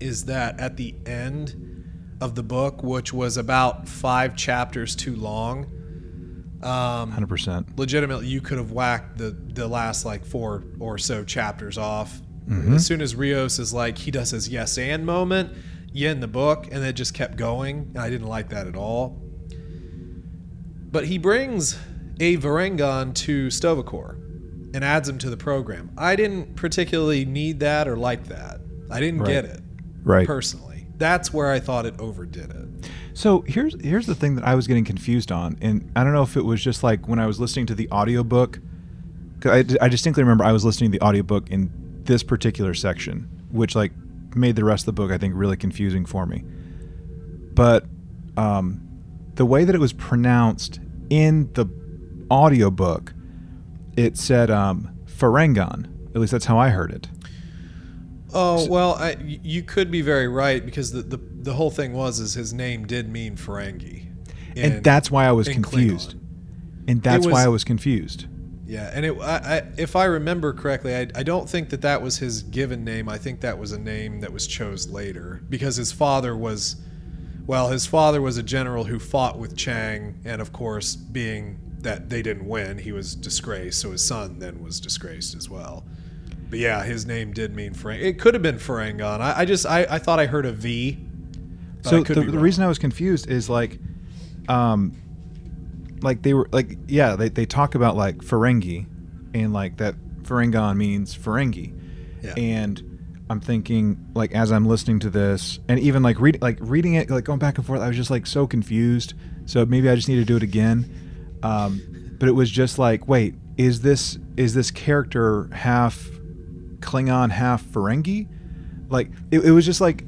is that at the end of the book, which was about five chapters too long, um, Hundred percent. legitimately you could have whacked the the last like four or so chapters off Mm-hmm. as soon as rios is like he does his yes and moment yeah in the book and it just kept going and i didn't like that at all but he brings a varangon to Sto-vo-kor and adds him to the program i didn't particularly need that or like that i didn't Right. get it Right. personally that's where i thought it overdid it So here's here's the thing that I was getting confused on, and I don't know if it was just like when I was listening to the audiobook. I, I distinctly remember I was listening to the audiobook in this particular section, which like made the rest of the book I think really confusing for me. But um, the way that it was pronounced in the audiobook, it said um, Ferengon. At least that's how I heard it. Oh well, I, you could be very right because the, the the whole thing was is his name did mean Ferengi, in- and that's why I was confused. Klingon. And that's why I was confused. Yeah, and it, I, I, if I remember correctly, I, I don't think that that was his given name. I think that was a name that was chose later because his father was, well, his father was a general who fought with Chang, and of course, being that they didn't win, he was disgraced. So his son then was disgraced as well. But yeah, his name did mean Ferang. It could have been Ferengon. I, I just I, I thought I heard a V. so the, the reason I was confused is like, um, like they were like yeah they, they talk about like Ferengi, and like that Ferengon means Ferengi, Yeah. and I'm thinking like as I'm listening to this and even like reading like reading it like going back and forth I was just like so confused. So maybe I just need to do it again. Um, but it was just like wait is this is this character half Klingon half Ferengi? Like it, it was just like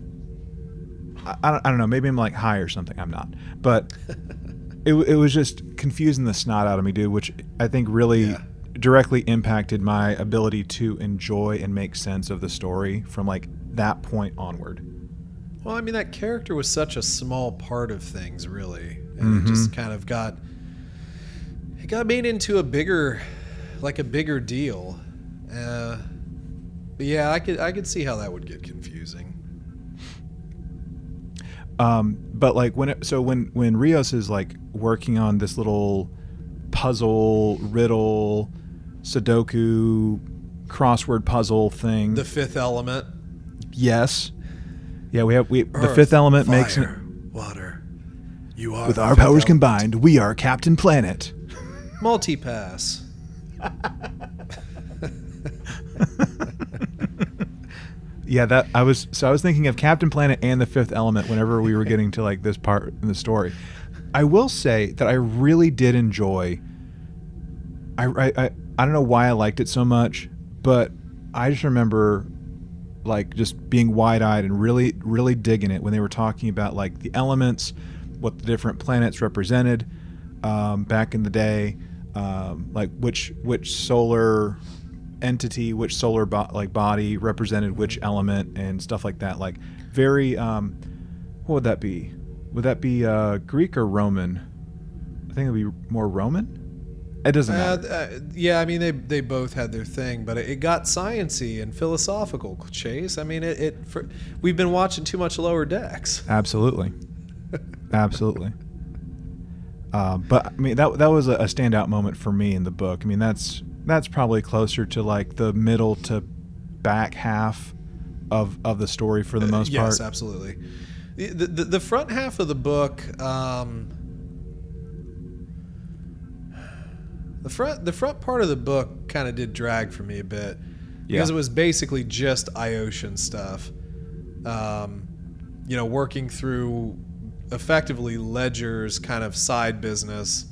I, I, don't, I don't know. Maybe I'm like high or something. I'm not. But it, it was just confusing the snot out of me, dude, which I think really Yeah. directly impacted my ability to enjoy and make sense of the story from like that point onward. Well, I mean, that character was such a small part of things, really. And it just kind of got. it got made into a bigger, like a bigger deal. Uh, but yeah, I could I could see how that would get confusing. Um, but like when it, so when when Rios is like working on this little puzzle riddle Sudoku crossword puzzle thing. The fifth element. yes. Yeah, we have we the fifth element makes fire, water. You are with our powers element. combined, we are Captain Planet. Multipass. Yeah, that I was so I was thinking of Captain Planet and the Fifth Element whenever we were getting to like this part in the story. I will say that I really did enjoy. I I I, I don't know why I liked it so much, but I just remember like just being wide eyed and really really digging it when they were talking about like the elements, what the different planets represented um, back in the day, um, like which which solar entity, which solar bo- like body represented which element and stuff like that. Like very, um, what would that be? Would that be uh, Greek or Roman? I think it'd be more Roman. It doesn't Uh, matter. uh, yeah, I mean they they both had their thing, but it, it got sciency and philosophical. Chase, I mean it. it for, we've been watching too much Lower Decks. Absolutely, absolutely. Uh, but I mean that that was a, a standout moment for me in the book. I mean that's that's probably closer to like the middle to back half of of the story for the most Uh, yes, part. absolutely. The, the the front half of the book, um, the front the front part of the book kind of did drag for me a bit because Yeah. it was basically just Iotian stuff. Um, you know, working through effectively Ledger's kind of side business,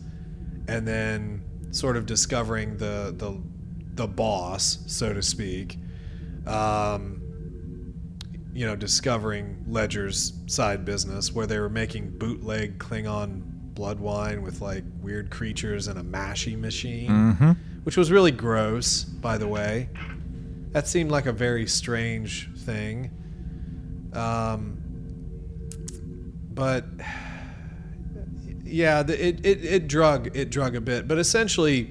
and then sort of discovering the the the boss, so to speak. Um, you know, discovering Ledger's side business where they were making bootleg Klingon blood wine with like weird creatures and a mashy machine, Mm-hmm. which was really gross, by the way. That seemed like a very strange thing. Um, but yeah, the, it, it it drug it drug a bit, but essentially,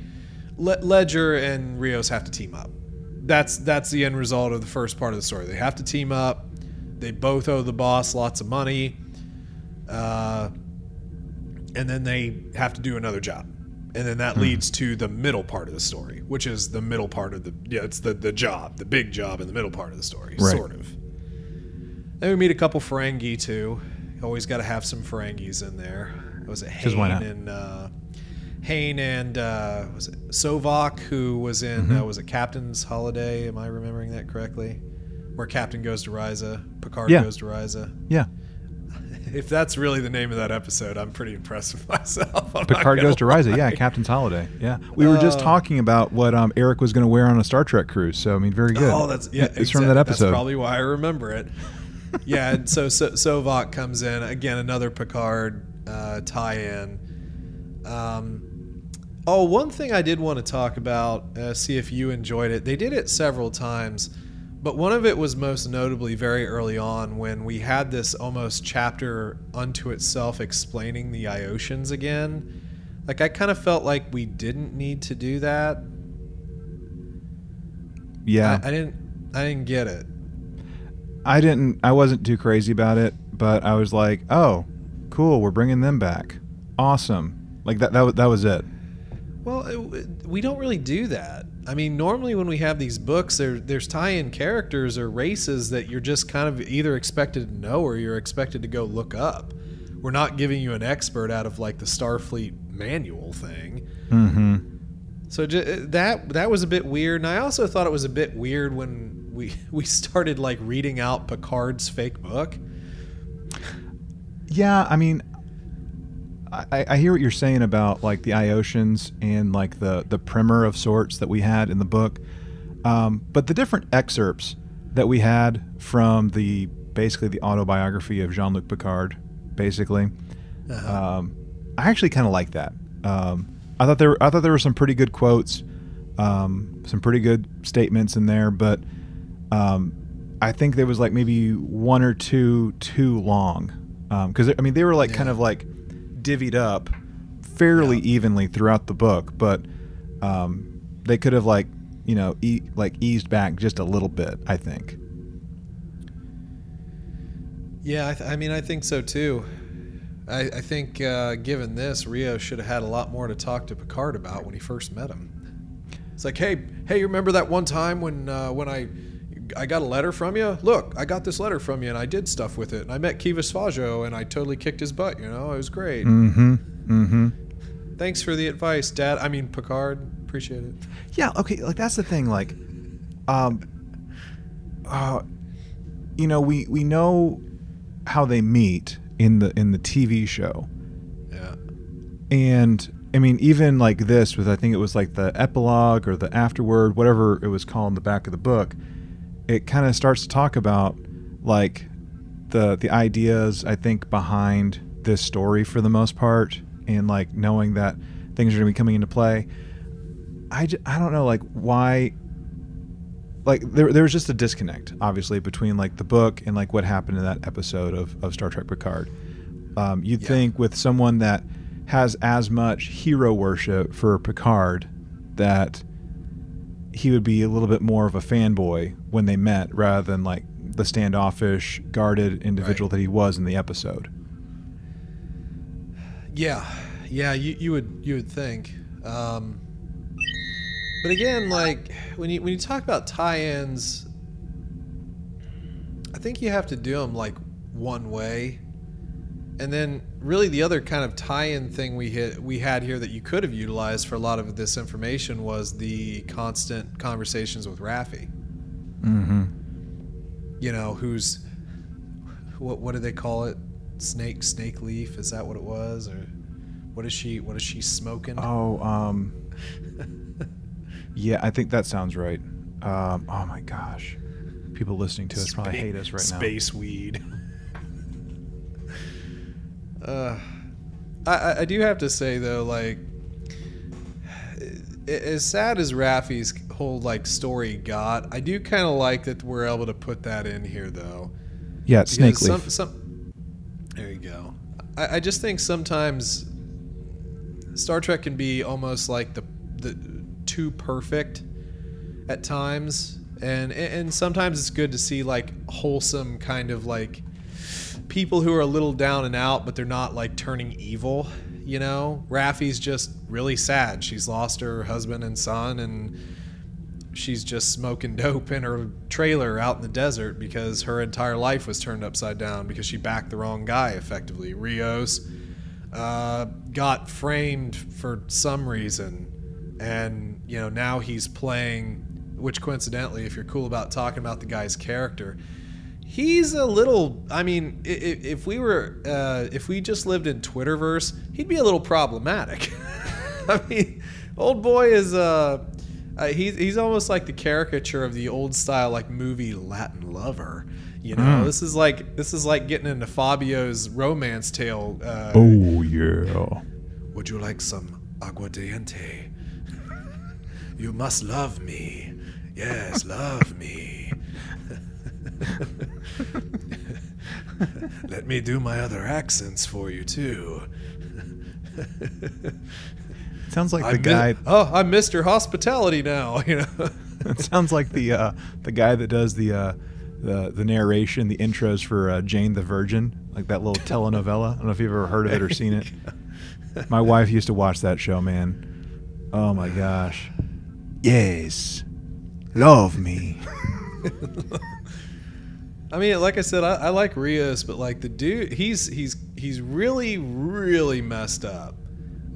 Le- Ledger and Rios have to team up. That's that's the end result of the first part of the story. They have to team up. They both owe the boss lots of money, uh, and then they have to do another job, and then that leads to the middle part of the story, which is the middle part of the yeah, it's the the job, the big job in the middle part of the story, Right. sort of. Then we meet a couple Ferengi too. Always got to have some Ferengis in there. Was it why Hain not? and uh, Hain and uh, was it Sovak who was in uh, was it Captain's Holiday? Am I remembering that correctly? Where Captain goes to Risa, Picard Yeah. goes to Risa. Yeah. If that's really the name of that episode, I'm pretty impressed with myself. I'm Picard goes to Risa. Yeah. Captain's Holiday. Yeah, we were just Uh, talking about what um, Eric was going to wear on a Star Trek cruise. So I mean, very good. Oh, that's yeah. it's from that episode. That's probably why I remember it. yeah, and so, so Sovak comes in again, another Picard uh, tie-in. Um, oh, one thing I did want to talk about, uh, see if you enjoyed it. They did it several times, but one of it was most notably very early on when we had this almost chapter unto itself explaining the Iotians again. Like I kind of felt like we didn't need to do that. yeah, I, I didn't. I didn't get it. I didn't. I wasn't too crazy about it, but I was like, "Oh, cool, we're bringing them back. Awesome!" Like that. That was that was it. Well, it, we don't really do that. I mean, normally when we have these books, there there's tie-in characters or races that you're just kind of either expected to know or you're expected to go look up. We're not giving you an expert out of like the Starfleet manual thing. Mm-hmm. So ju- that that was a bit weird, and I also thought it was a bit weird when we we started like reading out Picard's fake book. Yeah, I mean, I, I hear what you're saying about like the Iotians and like the the primer of sorts that we had in the book, um, but the different excerpts that we had from the basically the autobiography of Jean Luc Picard, basically, Uh-huh. um, I actually kind of like that. Um, I thought there were, I thought there were some pretty good quotes, um, some pretty good statements in there, but um, I think there was like maybe one or two too long because I mean they were like kind of like divvied up fairly evenly throughout the book, but um, they could have like you know e- like eased back just a little bit. I think. Yeah, I, th- I mean, I think so too. I, I think uh, given this, Rio should have had a lot more to talk to Picard about when he first met him. It's like, hey, hey, you remember that one time when uh, when I I got a letter from you? Look, I got this letter from you, and I did stuff with it. And I met Kivas Fajo, and I totally kicked his butt. You know, it was great. Mm-hmm. Mm-hmm. Thanks for the advice, Dad. I mean, Picard. Appreciate it. Yeah. Okay. Like that's the thing. Like, um, uh, you know, we we know how they meet in the in the TV show, Yeah. and I mean, even like this with I think it was like the epilogue or the afterword, whatever it was called in the back of the book. It kind of starts to talk about like the the ideas I think behind this story for the most part, and like knowing that things are going to be coming into play. I, j- I don't know like why like there, there was just a disconnect obviously between like the book and like what happened in that episode of, of star trek picard um, you'd Yeah. think with someone that has as much hero worship for picard that he would be a little bit more of a fanboy when they met rather than like the standoffish guarded individual that he was in the episode. Yeah, yeah, you, you would you would think. Um, but again, like when you when you talk about tie-ins, I think you have to do them like one way, and then really the other kind of tie-in thing we hit we had here that you could have utilized for a lot of this information was the constant conversations with Raffi. mm-hmm You know, who's what what do they call it? Snake snake leaf? Is that what it was, or what is she what is she smoking? oh um yeah i think that sounds right um, oh my gosh people listening to us probably hate us right now Space weed. uh, I- I, do have to say though, like, as sad as Raffi's whole like story got, I do kind of like that we're able to put that in here though. yeah snake leaf some, some, there you go. I, I just think sometimes Star Trek can be almost like the the too perfect at times, and and sometimes it's good to see like wholesome kind of like people who are a little down and out, but they're not like turning evil. You know, Raffi's just really sad. She's lost her husband and son, and she's just smoking dope in her trailer out in the desert because her entire life was turned upside down because she backed the wrong guy effectively rios uh, got framed for some reason and you know now he's playing which coincidentally if you're cool about talking about the guy's character he's a little i mean i- i- if we were uh, if we just lived in twitterverse he'd be a little problematic i mean old boy is uh, uh he's he's almost like the caricature of the old style like movie latin lover you know Mm. this is like this is like getting into fabio's romance tale uh, oh yeah would you like some aguardiente? You must love me. Yes, love me. Let me do my other accents for you too. sounds like the I'm Mi- guy oh, I'm Mr. Hospitality now. You know. it sounds like the uh, the guy that does the uh, the the narration, the intros for uh, Jane the Virgin, like that little telenovela. I don't know if you've ever heard of it or seen it. My wife used to watch that show, man. Oh my gosh. Yes. Love me. I mean, like I said, I, I like Rios, but like the dude, he's he's he's really really messed up.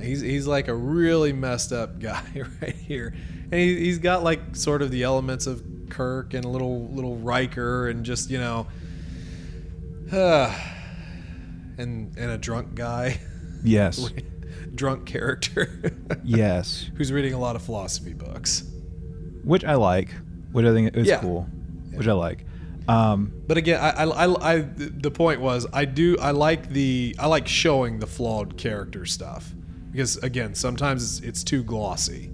He's he's like a really messed up guy right here, and he, he's got like sort of the elements of Kirk and a little little Riker and just you know, uh, and and a drunk guy, Yes. drunk character, yes. who's reading a lot of philosophy books. Which I like. Which I think is Yeah. cool. Which I like. Um, But again, I, I, I, the point was, I do, I like the, I like showing the flawed character stuff because again, sometimes it's, it's too glossy.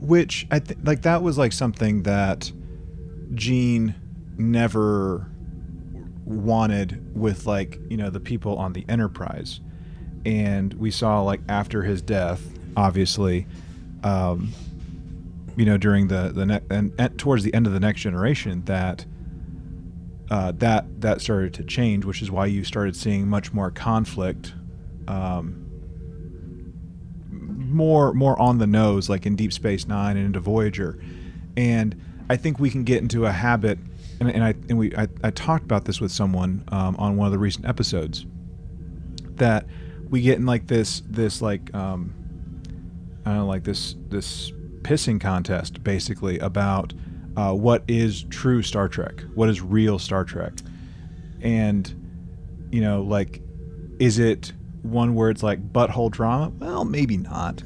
which I think like that was like something that Gene never wanted with like you know the people on the Enterprise, and we saw like after his death, obviously, um, you know, during the the ne- and, and towards the end of the next generation that. Uh, that that started to change, which is why you started seeing much more conflict, um, more more on the nose, like in Deep Space Nine and into Voyager, and I think we can get into a habit, and, and I and we I, I talked about this with someone um, on one of the recent episodes, that we get in like this this like um, I don't know like this this pissing contest basically about uh, what is true Star Trek, what is real Star Trek, and you know like is it one where it's like butthole drama? Well, maybe not.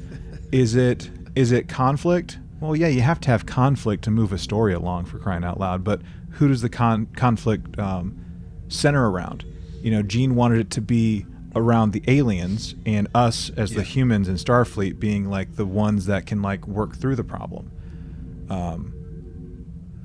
is it is it conflict? Well, yeah, you have to have conflict to move a story along for crying out loud. But who does the con- conflict um, center around? You know, Gene wanted it to be around the aliens and us as the humans in Starfleet being like the ones that can like work through the problem. Um,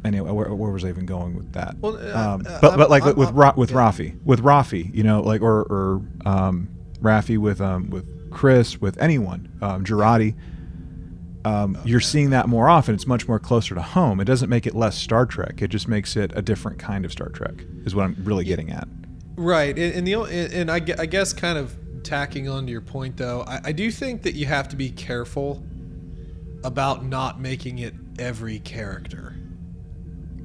anyway, where, where was I even going with that? Well, uh, um, uh, but I'm- but like I'm- with Ra- with yeah. Raffi, with Raffi, you know, like or or um, Raffi with um with Chris, with anyone, um, Jurati. Um, you're seeing that more often. It's much more closer to home. It doesn't make it less Star Trek. It just makes it a different kind of Star Trek. Is what I'm really getting at. Right, and, and the and I, I guess kind of tacking on to your point though, I, I do think that you have to be careful about not making it every character.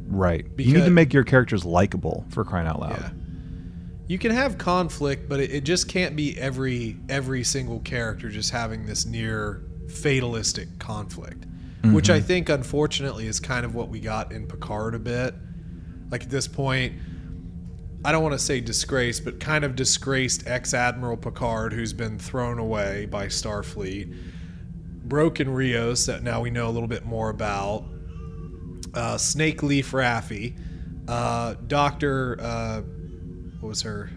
Right. you need to make your characters likable for crying out loud. Yeah. You can have conflict, but it, it just can't be every every single character just having this near fatalistic conflict, which I mm-hmm. think unfortunately is kind of what we got in Picard a bit. Like at this point, I don't want to say disgraced, but kind of disgraced ex Admiral Picard, who's been thrown away by Starfleet. Broken Rios, that now we know a little bit more about. Uh, Snake Leaf Raffi. Uh, Doctor, uh, what was her?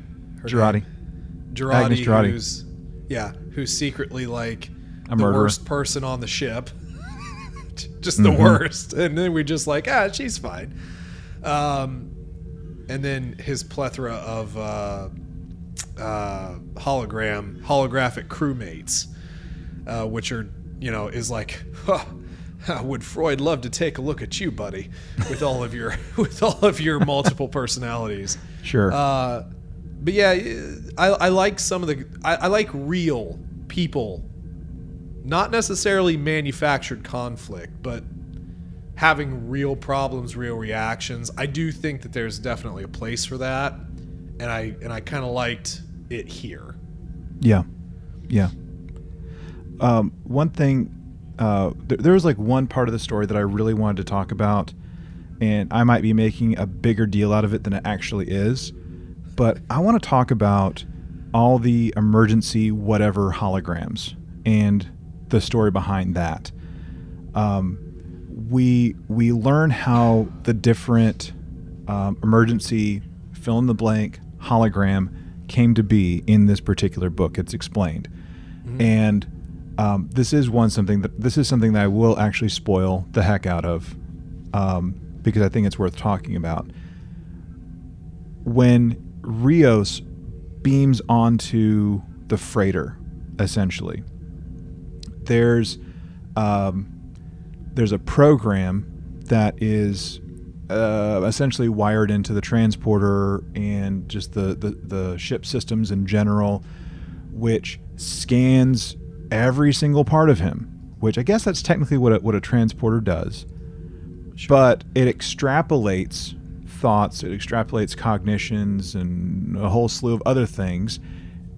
her Jurati. name? Agnes Jurati, Jurati. who's yeah, who's secretly like A the murderer. worst person on the ship. just the Mhm. worst. And then we just like, ah, she's fine. Um, and then his plethora of uh, uh, hologram, holographic crewmates, uh, which are, you know, is like, huh, would Freud love to take a look at you, buddy, with all of your with all of your multiple personalities. Sure. Uh, but yeah, I, I like some of the. I, I like real people, not necessarily manufactured conflict, but having real problems, real reactions. I do think that there's definitely a place for that, and I and I kind of liked it here. Yeah, yeah. Um, one thing, uh, th- there was like one part of the story that I really wanted to talk about, and I might be making a bigger deal out of it than it actually is. But I want to talk about all the emergency whatever holograms and the story behind that. Um, we we learn how the different um, emergency fill in the blank hologram came to be in this particular book. It's explained, and um, this is one something that this is something that I will actually spoil the heck out of um, because I think it's worth talking about. When Rios beams onto the freighter, essentially, there's um, there's a program that is uh, essentially wired into the transporter and just the, the, the ship systems in general, which scans every single part of him. Which I guess that's technically what a, what a transporter does, but it extrapolates thoughts, it extrapolates cognitions, and a whole slew of other things,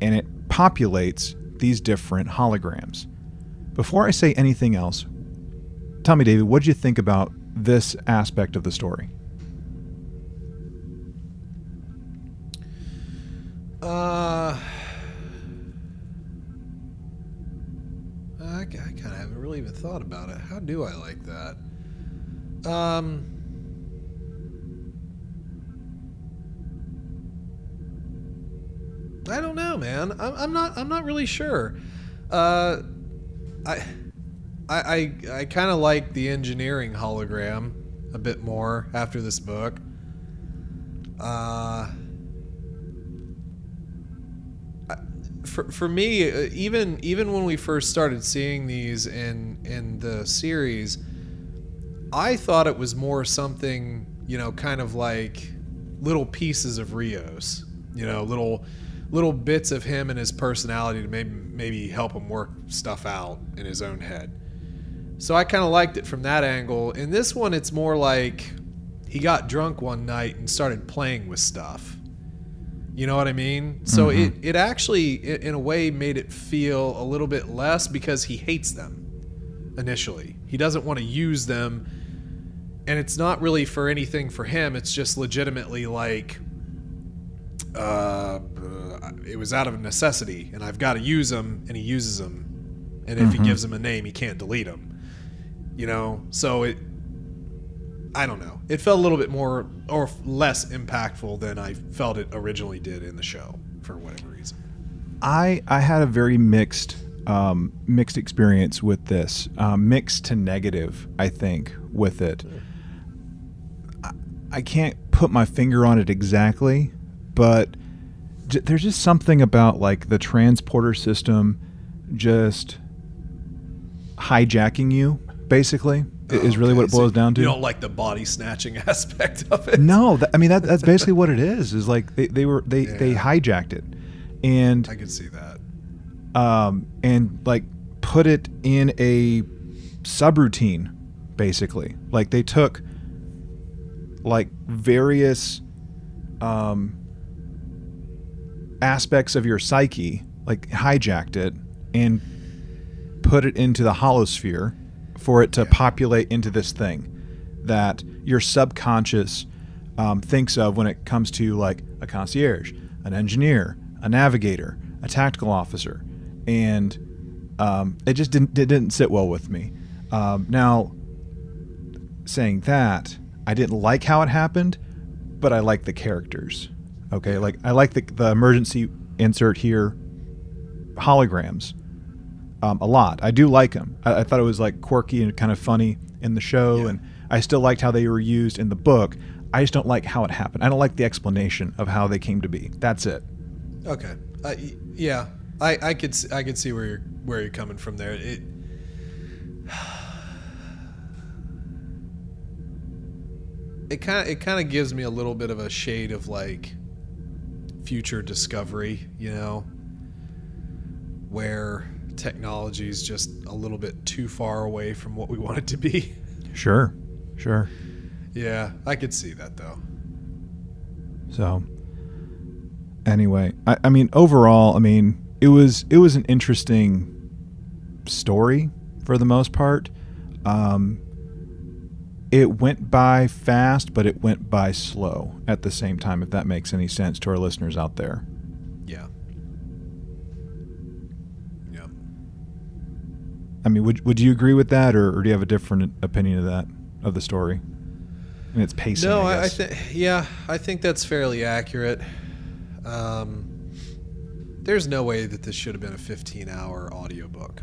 and it populates these different holograms. Before I say anything else, tell me, David, what did you think about this aspect of the story? Uh, I, kind of haven't really even thought about it. How do I like that? Um. I don't know, man. I'm, I'm not. I'm not really sure. Uh, I, I, I, I kind of like the engineering hologram a bit more after this book. Uh, for, for me, uh, even even when we first started seeing these in in the series, I thought it was more something you know, kind of like little pieces of Rios, you know, little little bits of him and his personality to maybe maybe help him work stuff out in his own head. So I kind of liked it from that angle. In this one, it's more like he got drunk one night and started playing with stuff. You know what I mean? So Mhm. it, it actually, in a way, made it feel a little bit less because he hates them initially. He doesn't want to use them. And it's not really for anything for him. It's just legitimately like, uh, it was out of necessity, and I've got to use them, and he uses them. And if he Mhm. gives him a name, he can't delete them. You know? So it, I don't know. It felt a little bit more or less impactful than I felt it originally did in the show for whatever reason. I I had a very mixed um, mixed experience with this, um, mixed to negative. I think with it, I, I can't put my finger on it exactly, but j- there's just something about like the transporter system just hijacking you. Basically, i- is really what it Okay, so boils down to. You don't like the body snatching aspect of it. No, th- I mean that, that's basically what it is. Is like they, they were they, they hijacked it, and I could see that. um, and like put it in a subroutine, basically. Like they took like various um, aspects of your psyche, like hijacked it and put it into the holosphere for it to Yeah. populate into this thing that your subconscious um, thinks of when it comes to like a concierge, an engineer, a navigator, a tactical officer, and um, it just didn't it didn't sit well with me. Um, now, saying that, I didn't like how it happened, but I like the characters. Okay, like I like the the emergency insert here, holograms, um, a lot. I do like them. I, I thought it was like quirky and kind of funny in the show, Yeah. and I still liked how they were used in the book. I just don't like how it happened. I don't like the explanation of how they came to be. That's it. Okay. Uh, yeah, I, I could I could see where you're where you're coming from there. It. It kind of it kind of gives me a little bit of a shade of like future discovery, you know, where technology is just a little bit too far away from what we want it to be. Sure, sure. yeah, I could see that though. So anyway, I, I mean overall, I mean it was it was an interesting story for the most part. Um, it went by fast, but it went by slow at the same time. If that makes any sense to our listeners out there. I mean, would would you agree with that, or, or do you have a different opinion of that of the story and its pacing? No, I, I, I think yeah, I think that's fairly accurate. Um, there's no way that this should have been a 15-hour audiobook.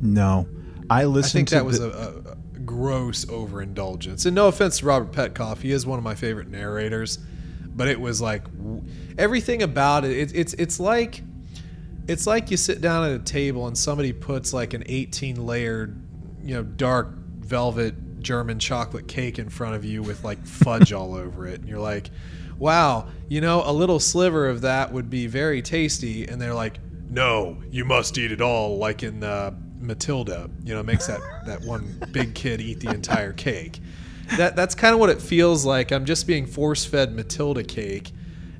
no. I listened. I think that was the- a, a gross overindulgence. And no offense to Robert Petkoff, he is one of my favorite narrators, but it was like w- everything about it. it it's it's like it's like you sit down at a table and somebody puts like an 18 layered, you know, dark velvet German chocolate cake in front of you with like fudge all over it, and you're like, "Wow, you know, a little sliver of that would be very tasty." And they're like, "No, you must eat it all," like in uh, Matilda. You know, makes that that one big kid eat the entire cake. That that's kind of what it feels like. I'm just being force fed Matilda cake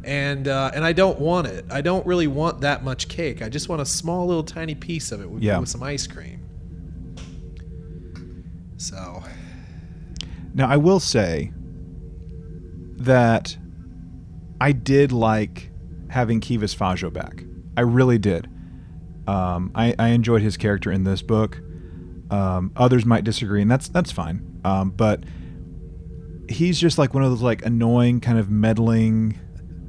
and uh, and I don't want it. I don't really want that much cake. I just want a small little tiny piece of it with, Yeah. with some ice cream. So Now, I will say that I did like having Kivas Fajo back. I really did. Um, I, I enjoyed his character in this book. Um, others might disagree, and that's that's fine. Um, but he's just like one of those like annoying, kind of meddling,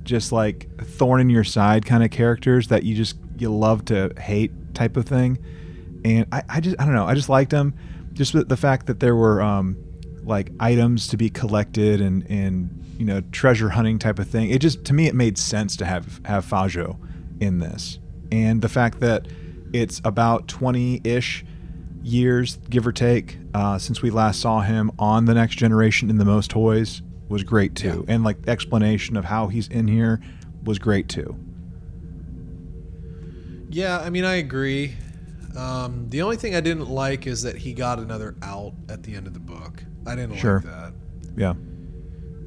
just like thorn in your side kind of characters that you just you love to hate type of thing. And I, I just I don't know. I just liked him. Just the fact that there were um, like items to be collected and and you know treasure hunting type of thing. It just to me it made sense to have have Fajo in this. and the fact that it's about 20-ish years, give or take, uh, since we last saw him on the Next Generation in the Most Toys was great too, and like the explanation of how he's in here was great too. Yeah, I mean, I agree. Um, the only thing I didn't like is that he got another out at the end of the book. I didn't Sure. like that. Yeah,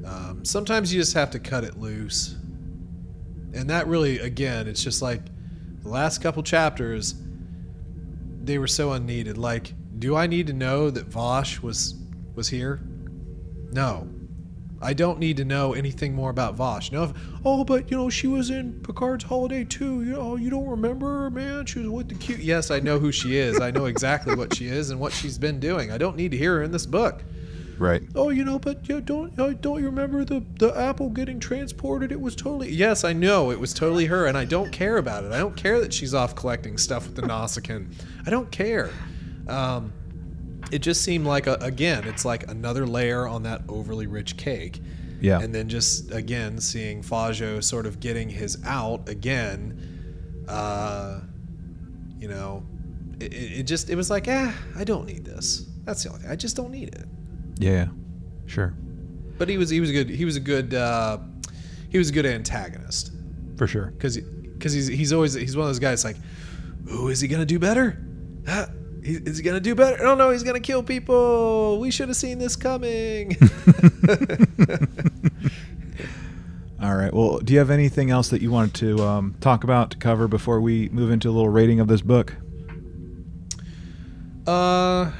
Um, sometimes you just have to cut it loose. And that really, again, it's just like the last couple chapters, they were so unneeded. Like, do I need to know that Vash was was here? No. I don't need to know anything more about Vash. No, if, oh, but you know she was in Picard's Holiday too. You know, you don't remember her, man? She was with the Q. Yes, I know who she is. I know exactly what she is and what she's been doing. I don't need to hear her in this book right. oh, you know, but you don't uh, don't you remember the the apple getting transported? It was totally yes, I know it was totally her, and I don't care about it. I don't care that she's off collecting stuff with the Nausicaan. I don't care. Um, it just seemed like a, again, it's like another layer on that overly rich cake. Yeah. And then just again seeing Fajo sort of getting his out again, uh, you know, it, it just it was like, ah, I don't need this. That's the only thing. I just don't need it. Yeah, sure, But he was he was a good he was a good uh, he was a good antagonist for sure. because because he's he's always he's one of those guys like, oh, is he gonna do better? He, is he gonna do better? Oh no, he's gonna kill people. We should have seen this coming. All right. Well, do you have anything else that you wanted to um, talk about to cover before we move into a little rating of this book? uh,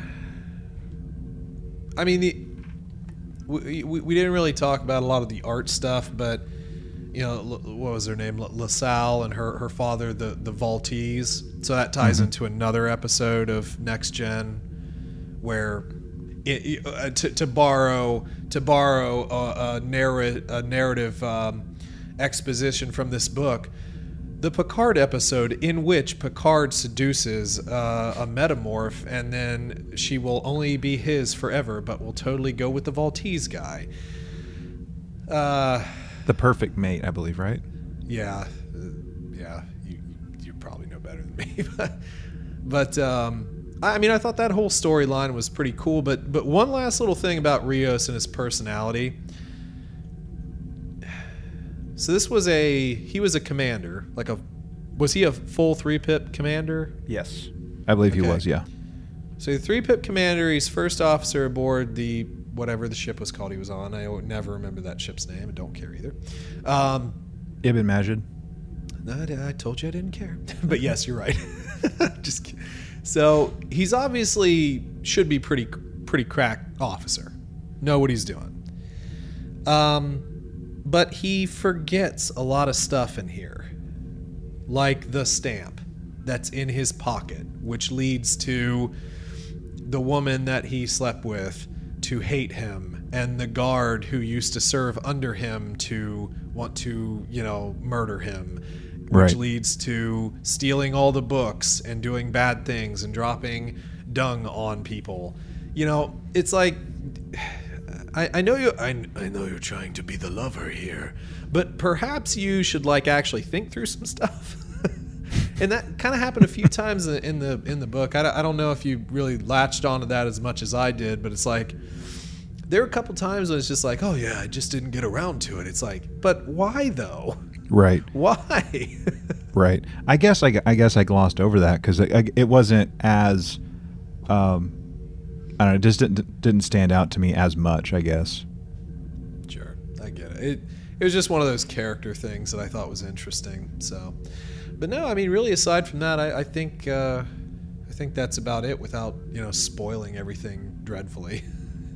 I mean the. We, we, we didn't really talk about a lot of the art stuff, but you know what was her name, LaSalle and her her father, the the Maltese. So that ties into another episode of Next Gen, where it, uh, to, to borrow to borrow a, a, narra- a narrative um, exposition from this book, the Picard episode in which Picard seduces uh, a metamorph and then she will only be his forever, but will totally go with the Maltese guy. Uh, The perfect mate, I believe, right? yeah, uh, yeah, you you probably know better than me, but but um, I I mean, I thought that whole storyline was pretty cool. But but one last little thing about Rios and his personality. So this was a he was a commander, like a was he a full three pip commander? Yes, I believe he was. Yeah. So the three pip commander, he's first officer aboard the whatever the ship was called he was on. I never remember that ship's name. I don't care either. Um, Ibn Majid. No, I I told you I didn't care. but yes, you're right. Just so he's obviously should be pretty pretty crack officer. Know what he's doing. Um, but he forgets a lot of stuff in here, like the stamp that's in his pocket, which leads to the woman that he slept with to hate him and the guard who used to serve under him to want to, you know, murder him. Which Right. leads to stealing all the books and doing bad things and dropping dung on people. You know, it's like I, I know you I, I know you're trying to be the lover here, but perhaps you should like actually think through some stuff. And that kind of happened a few times in in the in the book. I don't, I don't know if you really latched onto that as much as I did, but it's like there were a couple times when it's just like, oh yeah, I just didn't get around to it. It's like, but why though? Right. Why? Right. I guess I, I guess I glossed over that because it, it wasn't as, um, I don't know, it just didn't didn't stand out to me as much. I guess. Sure, I get it. It it was just one of those character things that I thought was interesting. So, but no, I mean, really, aside from that, I, I think uh, I think that's about it. Without you know spoiling everything dreadfully.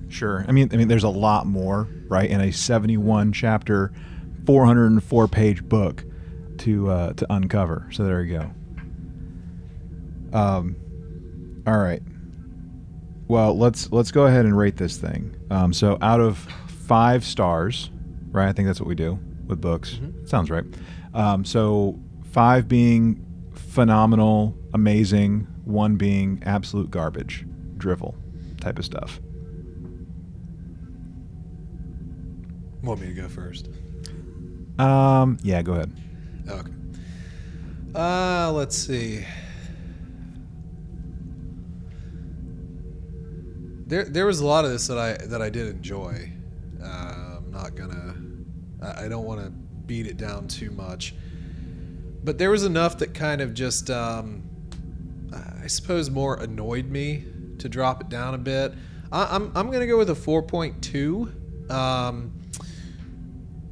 Sure. I mean, I mean, there's a lot more, right, in a 71 chapter, 404 page book to uh, to uncover. So there you go. Um, all right. Well, let's let's go ahead and rate this thing. Um, so out of five stars, right? I think that's what we do with books. Mhm. Sounds right. Um, so five being phenomenal, amazing, one being absolute garbage, drivel type of stuff. Want me to go first? Um, yeah, go ahead. Okay. Uh, let's see. There, there was a lot of this that I that I did enjoy. Uh, I'm not gonna. I, I don't want to beat it down too much, but there was enough that kind of just, um, I suppose, more annoyed me to drop it down a bit. I, I'm I'm gonna go with a 4.2. Um,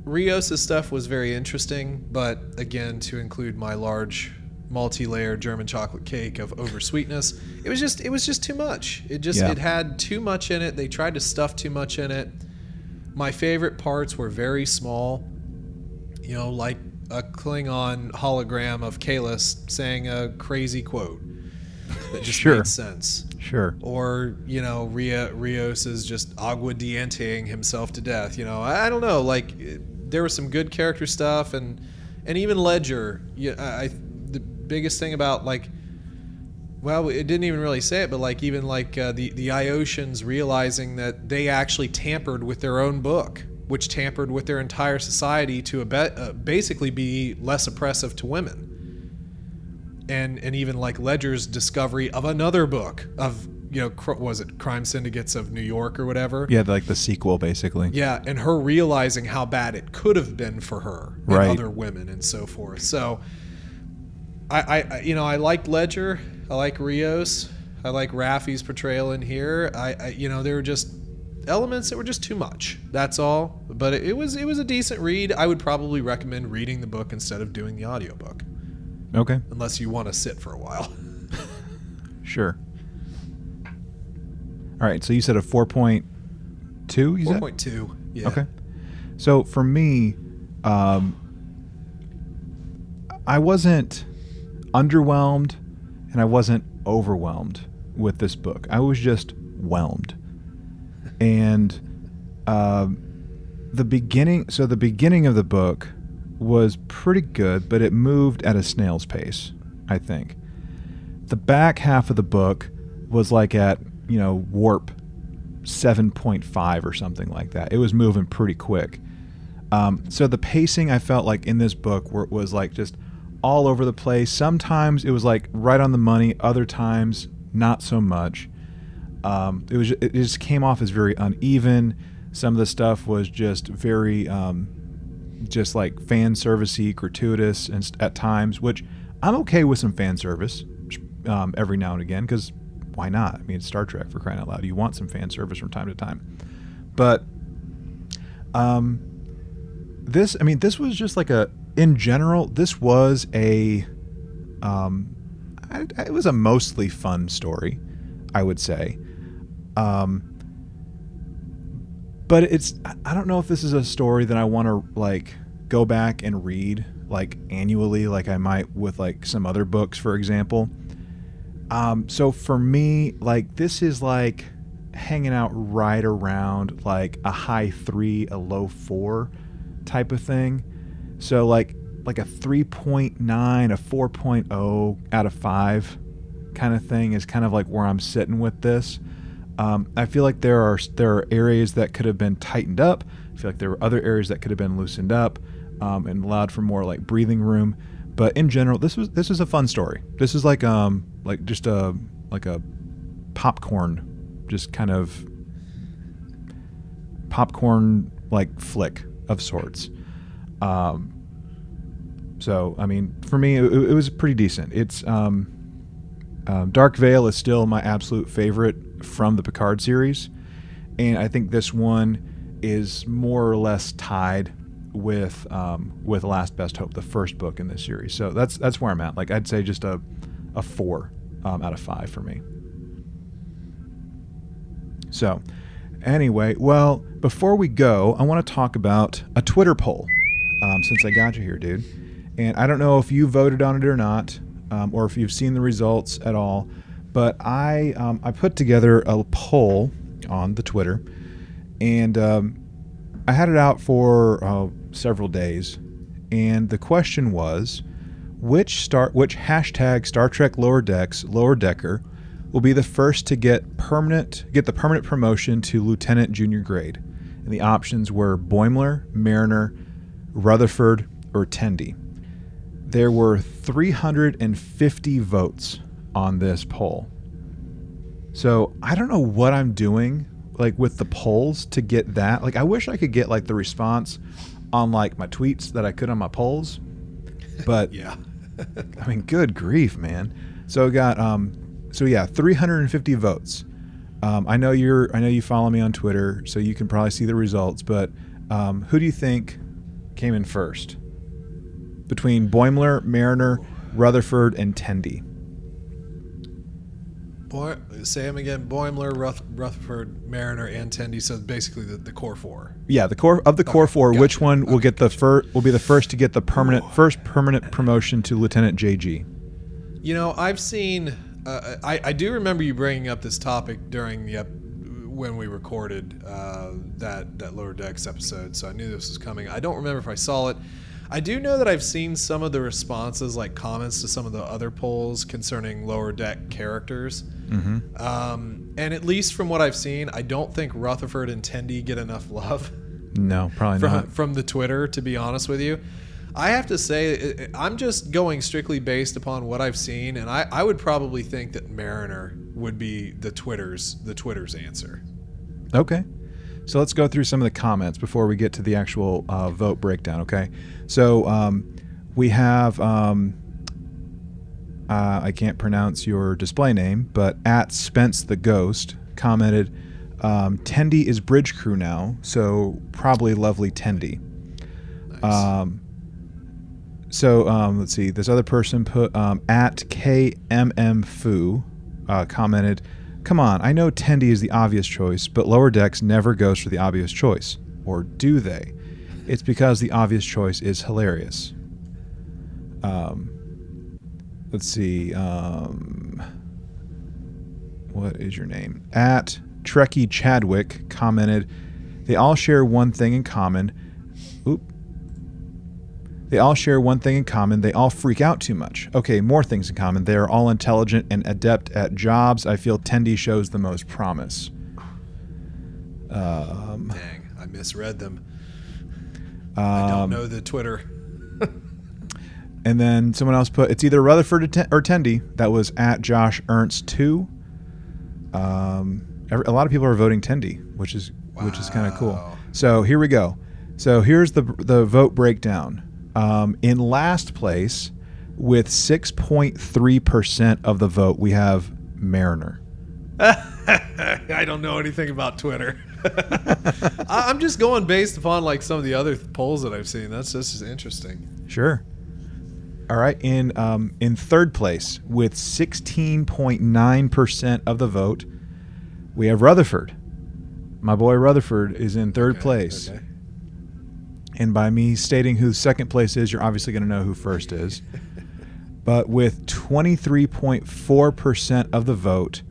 Rios' stuff was very interesting, but again, to include my large multi-layered German chocolate cake of oversweetness, it was just it was just too much. It just Yeah. it had too much in it. They tried to stuff too much in it. My favorite parts were very small. You know, like a Klingon hologram of Kahless saying a crazy quote that just Sure. made sense Sure. or you know Ria, Rios is just agua dienteing himself to death you know I, I don't know like there was some good character stuff and and even Ledger yeah I, I the biggest thing about like well it didn't even really say it but like even like uh, the the Iotians realizing that they actually tampered with their own book which tampered with their entire society to uh, basically be less oppressive to women and and even like Ledger's discovery of another book of you know cr- was it Crime Syndicates of New York or whatever. Yeah, like the sequel, basically. Yeah, and her realizing how bad it could have been for her and Right. other women and so forth. So, I, I, you know, I liked Ledger. I like Rios. I like Raffi's portrayal in here. I, I, you know, there were just elements that were just too much. That's all. But it, was, it was a decent read. I would probably recommend reading the book instead of doing the audiobook, Okay. unless you want to sit for a while. Sure. All right. So you said a four point two. You Four said point two. Yeah. Okay. So for me, um, I wasn't underwhelmed and I wasn't overwhelmed with this book. I was just whelmed. And um, the beginning, so the beginning of the book was pretty good, but it moved at a snail's pace, I think. The back half of the book was like at, you know, warp 7.5 or something like that. It was moving pretty quick. Um, so the pacing I felt like in this book were, was like just all over the place. Sometimes it was like right on the money. Other times not so much. Um, it was it just came off as very uneven. Some of the stuff was just very um, just like fan servicey, gratuitous, and at times, which I'm okay with some fan service um, every now and again because why not? I mean, it's Star Trek for crying out loud. You want some fan service from time to time, but um, this, I mean, this was just like a in general. This was a um, I, it was a mostly fun story, I would say. Um, but it's I- don't know if this is a story that I want to like go back and read like annually, like I might with like some other books, for example. Um, so for me, like this is like hanging out right around like a high three, a low four type of thing. So like like a 3.9, a 4.0 out of five kind of thing is kind of like where I'm sitting with this. Um, I feel like there are there are areas that could have been tightened up. I feel like there were other areas that could have been loosened up um, and allowed for more like breathing room. But in general, this was this is a fun story. This is like um like just a like a popcorn, just kind of popcorn like flick of sorts. Um, so I mean, for me, it, it was pretty decent. It's um, um, Dark Veil is still my absolute favorite from the Picard series, and I think this one is more or less tied with um, with Last Best Hope, the first book in this series. So that's that's where I'm at. Like I'd say just a a four um, out of five for me. So, anyway, well, before we go, I want to talk about a Twitter poll um, since I got you here, dude. And I don't know if you voted on it or not, um, or if you've seen the results at all, but I um, I put together a poll on the Twitter, and um, I had it out for uh, several days, and the question was, which star which hashtag Star Trek Lower Decks Lower Decker will be the first to get permanent get the permanent promotion to lieutenant junior grade, and the options were Boimler, Mariner, Rutherford, or Tendi. there were 350 votes on this poll. So I don't know what I'm doing like with the polls to get that. Like I wish I could get like the response on like my tweets that I could on my polls. But Yeah. I mean, good grief, man. So we got um so yeah, 350 votes. Um, I know you're I know you follow me on Twitter, so you can probably see the results, but um, who do you think came in first? Between Boimler, Mariner, Rutherford, and Tendi. Boy, say him again. Boimler, Ruth, Rutherford, Mariner, and Tendi. So basically the, the core four. Yeah, the core of the core Okay, four. gotcha. Which one will Okay, get the first? Will be the first to get the permanent first permanent promotion to Lieutenant JG. You know, I've seen. Uh, I, I do remember you bringing up this topic during the ep- when we recorded uh, that that lower decks episode, so I knew this was coming. I don't remember if I saw it. I do know that I've seen some of the responses, like comments to some of the other polls concerning lower deck characters. Mm-hmm. Um, and at least from what I've seen, I don't think Rutherford and Tendi get enough love. No, probably from, not. from the Twitter, to be honest with you. I have to say, I'm just going strictly based upon what I've seen, and I, I would probably think that Mariner would be the Twitter's the Twitter's answer. Okay. So let's go through some of the comments before we get to the actual uh, vote breakdown. Okay. So um, we have, um, uh, I can't pronounce your display name, but at Spence the Ghost commented, um, Tendi is bridge crew now, so probably lovely Tendi. Nice. Um, so um, let's see. This other person put um, at KMM Fu uh, commented, "Come on, I know Tendi is the obvious choice, but Lower Decks never goes for the obvious choice, or do they? It's because the obvious choice is hilarious." Um, let's see. Um, what is your name? At Trekkie Chadwick commented, "They all share one thing in common." They all share one thing in common. They all freak out too much. Okay, more things in common. They are all intelligent and adept at jobs. I feel Tendi shows the most promise. Um, Dang, I misread them. I don't um, know the Twitter. And then someone else put it's either Rutherford or Ten- Tendi. That was at Josh Ernst two. Um, a lot of people are voting Tendi, which is which is kind of cool. So here we go. So here's the the vote breakdown. Um, in last place, with six point three percent of the vote, we have Mariner. I don't know anything about Twitter. I'm just going based upon like some of the other polls that I've seen. That's this is interesting. Sure. All right. In um, in third place with 16.9% of the vote, we have Rutherford. My boy Rutherford is in third Okay, place. okay. And by me stating who second place is, you're obviously going to know who first is. but with 23.4% of the vote,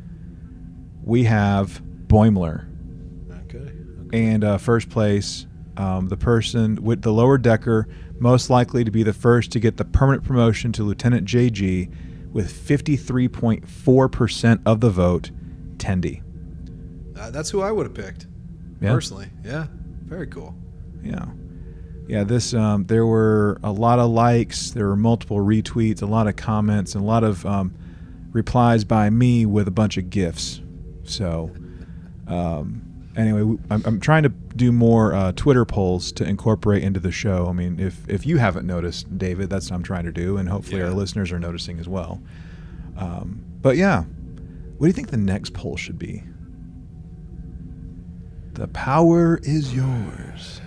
we have Boimler. Okay. And uh, first place, um, the person with the lower decker, most likely to be the first to get the permanent promotion to Lieutenant JG, with 53.4% of the vote, Tendi. Uh, that's who I would have picked. Yeah. Personally. Yeah. Very cool. Yeah. Yeah, this um, there were a lot of likes, there were multiple retweets, a lot of comments, and a lot of um, replies by me with a bunch of gifs. So, um, anyway, I'm, I'm trying to do more uh, Twitter polls to incorporate into the show. I mean, if if you haven't noticed, David, that's what I'm trying to do, and hopefully our listeners are noticing as well. Um, but yeah, what do you think the next poll should be? The power is yours.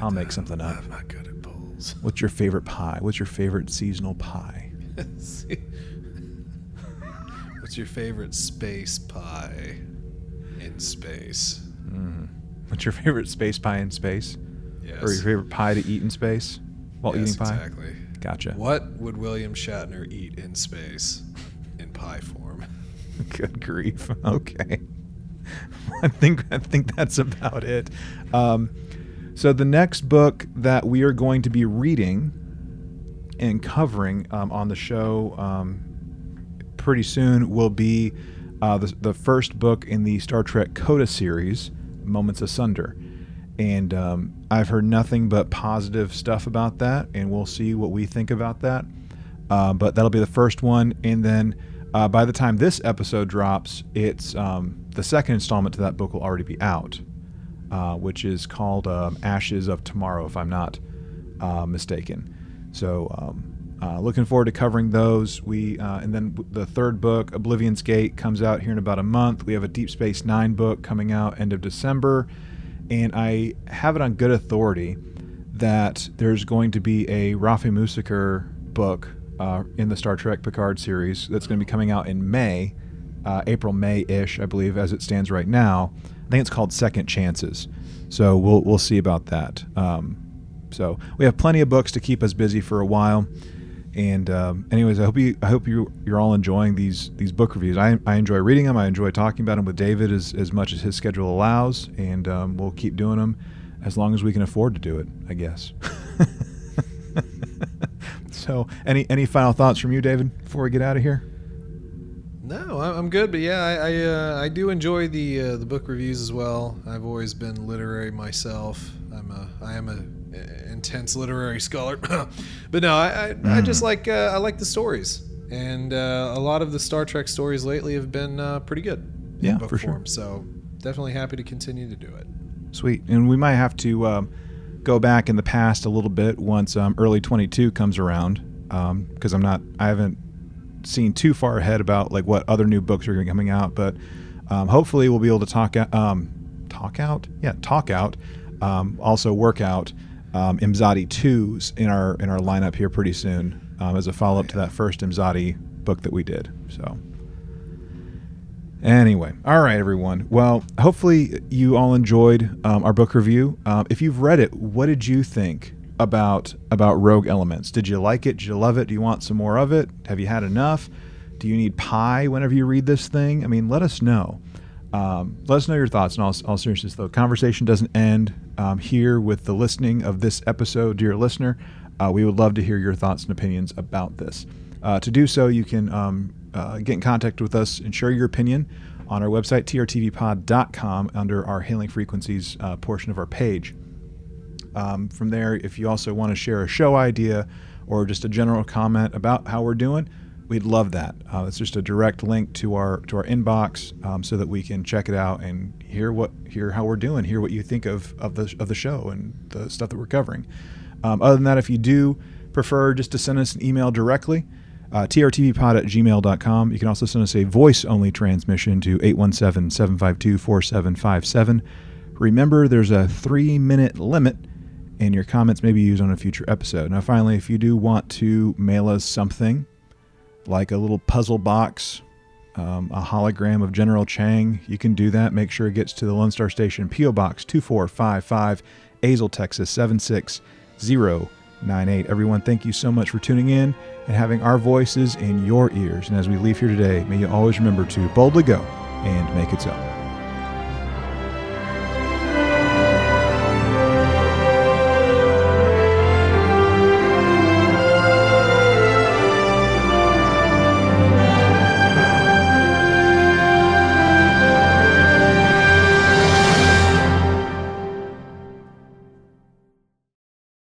I'll make something up. I'm not good at polls. What's your favorite pie? What's your favorite seasonal pie? What's your favorite space pie in space? What's your favorite space pie in space? Yes. Or your favorite pie to eat in space while yes, eating pie? Exactly. Gotcha. What would William Shatner eat in space in pie form? Good grief. Okay. I think I think that's about it. Um, so the next book that we are going to be reading and covering um, on the show um, pretty soon will be uh, the, the first book in the Star Trek Coda series, Moments Asunder. and um, I've heard nothing but positive stuff about that, and we'll see what we think about that. Uh, but that'll be the first one, and then uh, by the time this episode drops, it's um, the second installment to that book will already be out, uh, which is called um, Ashes of Tomorrow, if I'm not uh, mistaken. So. Um, uh, looking forward to covering those. We uh, and then the third book, Oblivion's Gate, comes out here in about a month. We have a Deep Space Nine book coming out end of December, and I have it on good authority that there's going to be a Raffi Musiker book uh, in the Star Trek Picard series that's going to be coming out in May, uh, April May ish, I believe, as it stands right now. I think it's called Second Chances. So we'll we'll see about that. Um, so we have plenty of books to keep us busy for a while. And um, anyways, I hope you I hope you you're all enjoying these these book reviews. I, I enjoy reading them. I enjoy talking about them with David as, as much as his schedule allows, and um, we'll keep doing them as long as we can afford to do it. I guess. so, any any final thoughts from you, David, before we get out of here? No, I'm good, but yeah, I I, uh, I do enjoy the uh, the book reviews as well. I've always been literary myself. I'm a I am a intense literary scholar, but no, I I, mm. I just like uh, I like the stories, and uh, a lot of the Star Trek stories lately have been uh, pretty good. Yeah, for form, sure. So definitely happy to continue to do it. Sweet, and we might have to um, go back in the past a little bit once um, early 22 comes around, because um, I'm not I haven't seen too far ahead about like what other new books are going to coming out, but um, hopefully we'll be able to talk um, talk out, yeah, talk out, um, also work out um, Imzadi twos in our in our lineup here pretty soon um, as a follow up to that first Imzadi book that we did. So. Anyway, all right, everyone. Well, hopefully you all enjoyed um, our book review. Um, if you've read it, what did you think? About about Rogue Elements. Did you like it? Did you love it? Do you want some more of it? Have you had enough? Do you need pie whenever you read this thing? I mean, let us know. Um, let us know your thoughts. In all, all seriousness, though, conversation doesn't end um, here with the listening of this episode, dear listener. Uh, we would love to hear your thoughts and opinions about this. Uh, to do so, you can um, uh, get in contact with us and share your opinion on our website, trtvpod.com, under our Hailing Frequencies uh, portion of our page. Um, from there, if you also want to share a show idea or just a general comment about how we're doing, we'd love that. Uh, it's just a direct link to our to our inbox um, so that we can check it out and hear what hear how we're doing, hear what you think of of the of the show and the stuff that we're covering. Um, other than that, if you do prefer just to send us an email directly, uh, trtvpod at gmail.com. You can also send us a voice only transmission to 817 752 4757. Remember, there's a three minute limit and your comments may be used on a future episode. Now, finally, if you do want to mail us something like a little puzzle box, um, a hologram of General Chang, you can do that. Make sure it gets to the Lone Star Station, P.O. Box 2455, Azle, Texas 76098. Everyone, thank you so much for tuning in and having our voices in your ears. And as we leave here today, may you always remember to boldly go and make it so.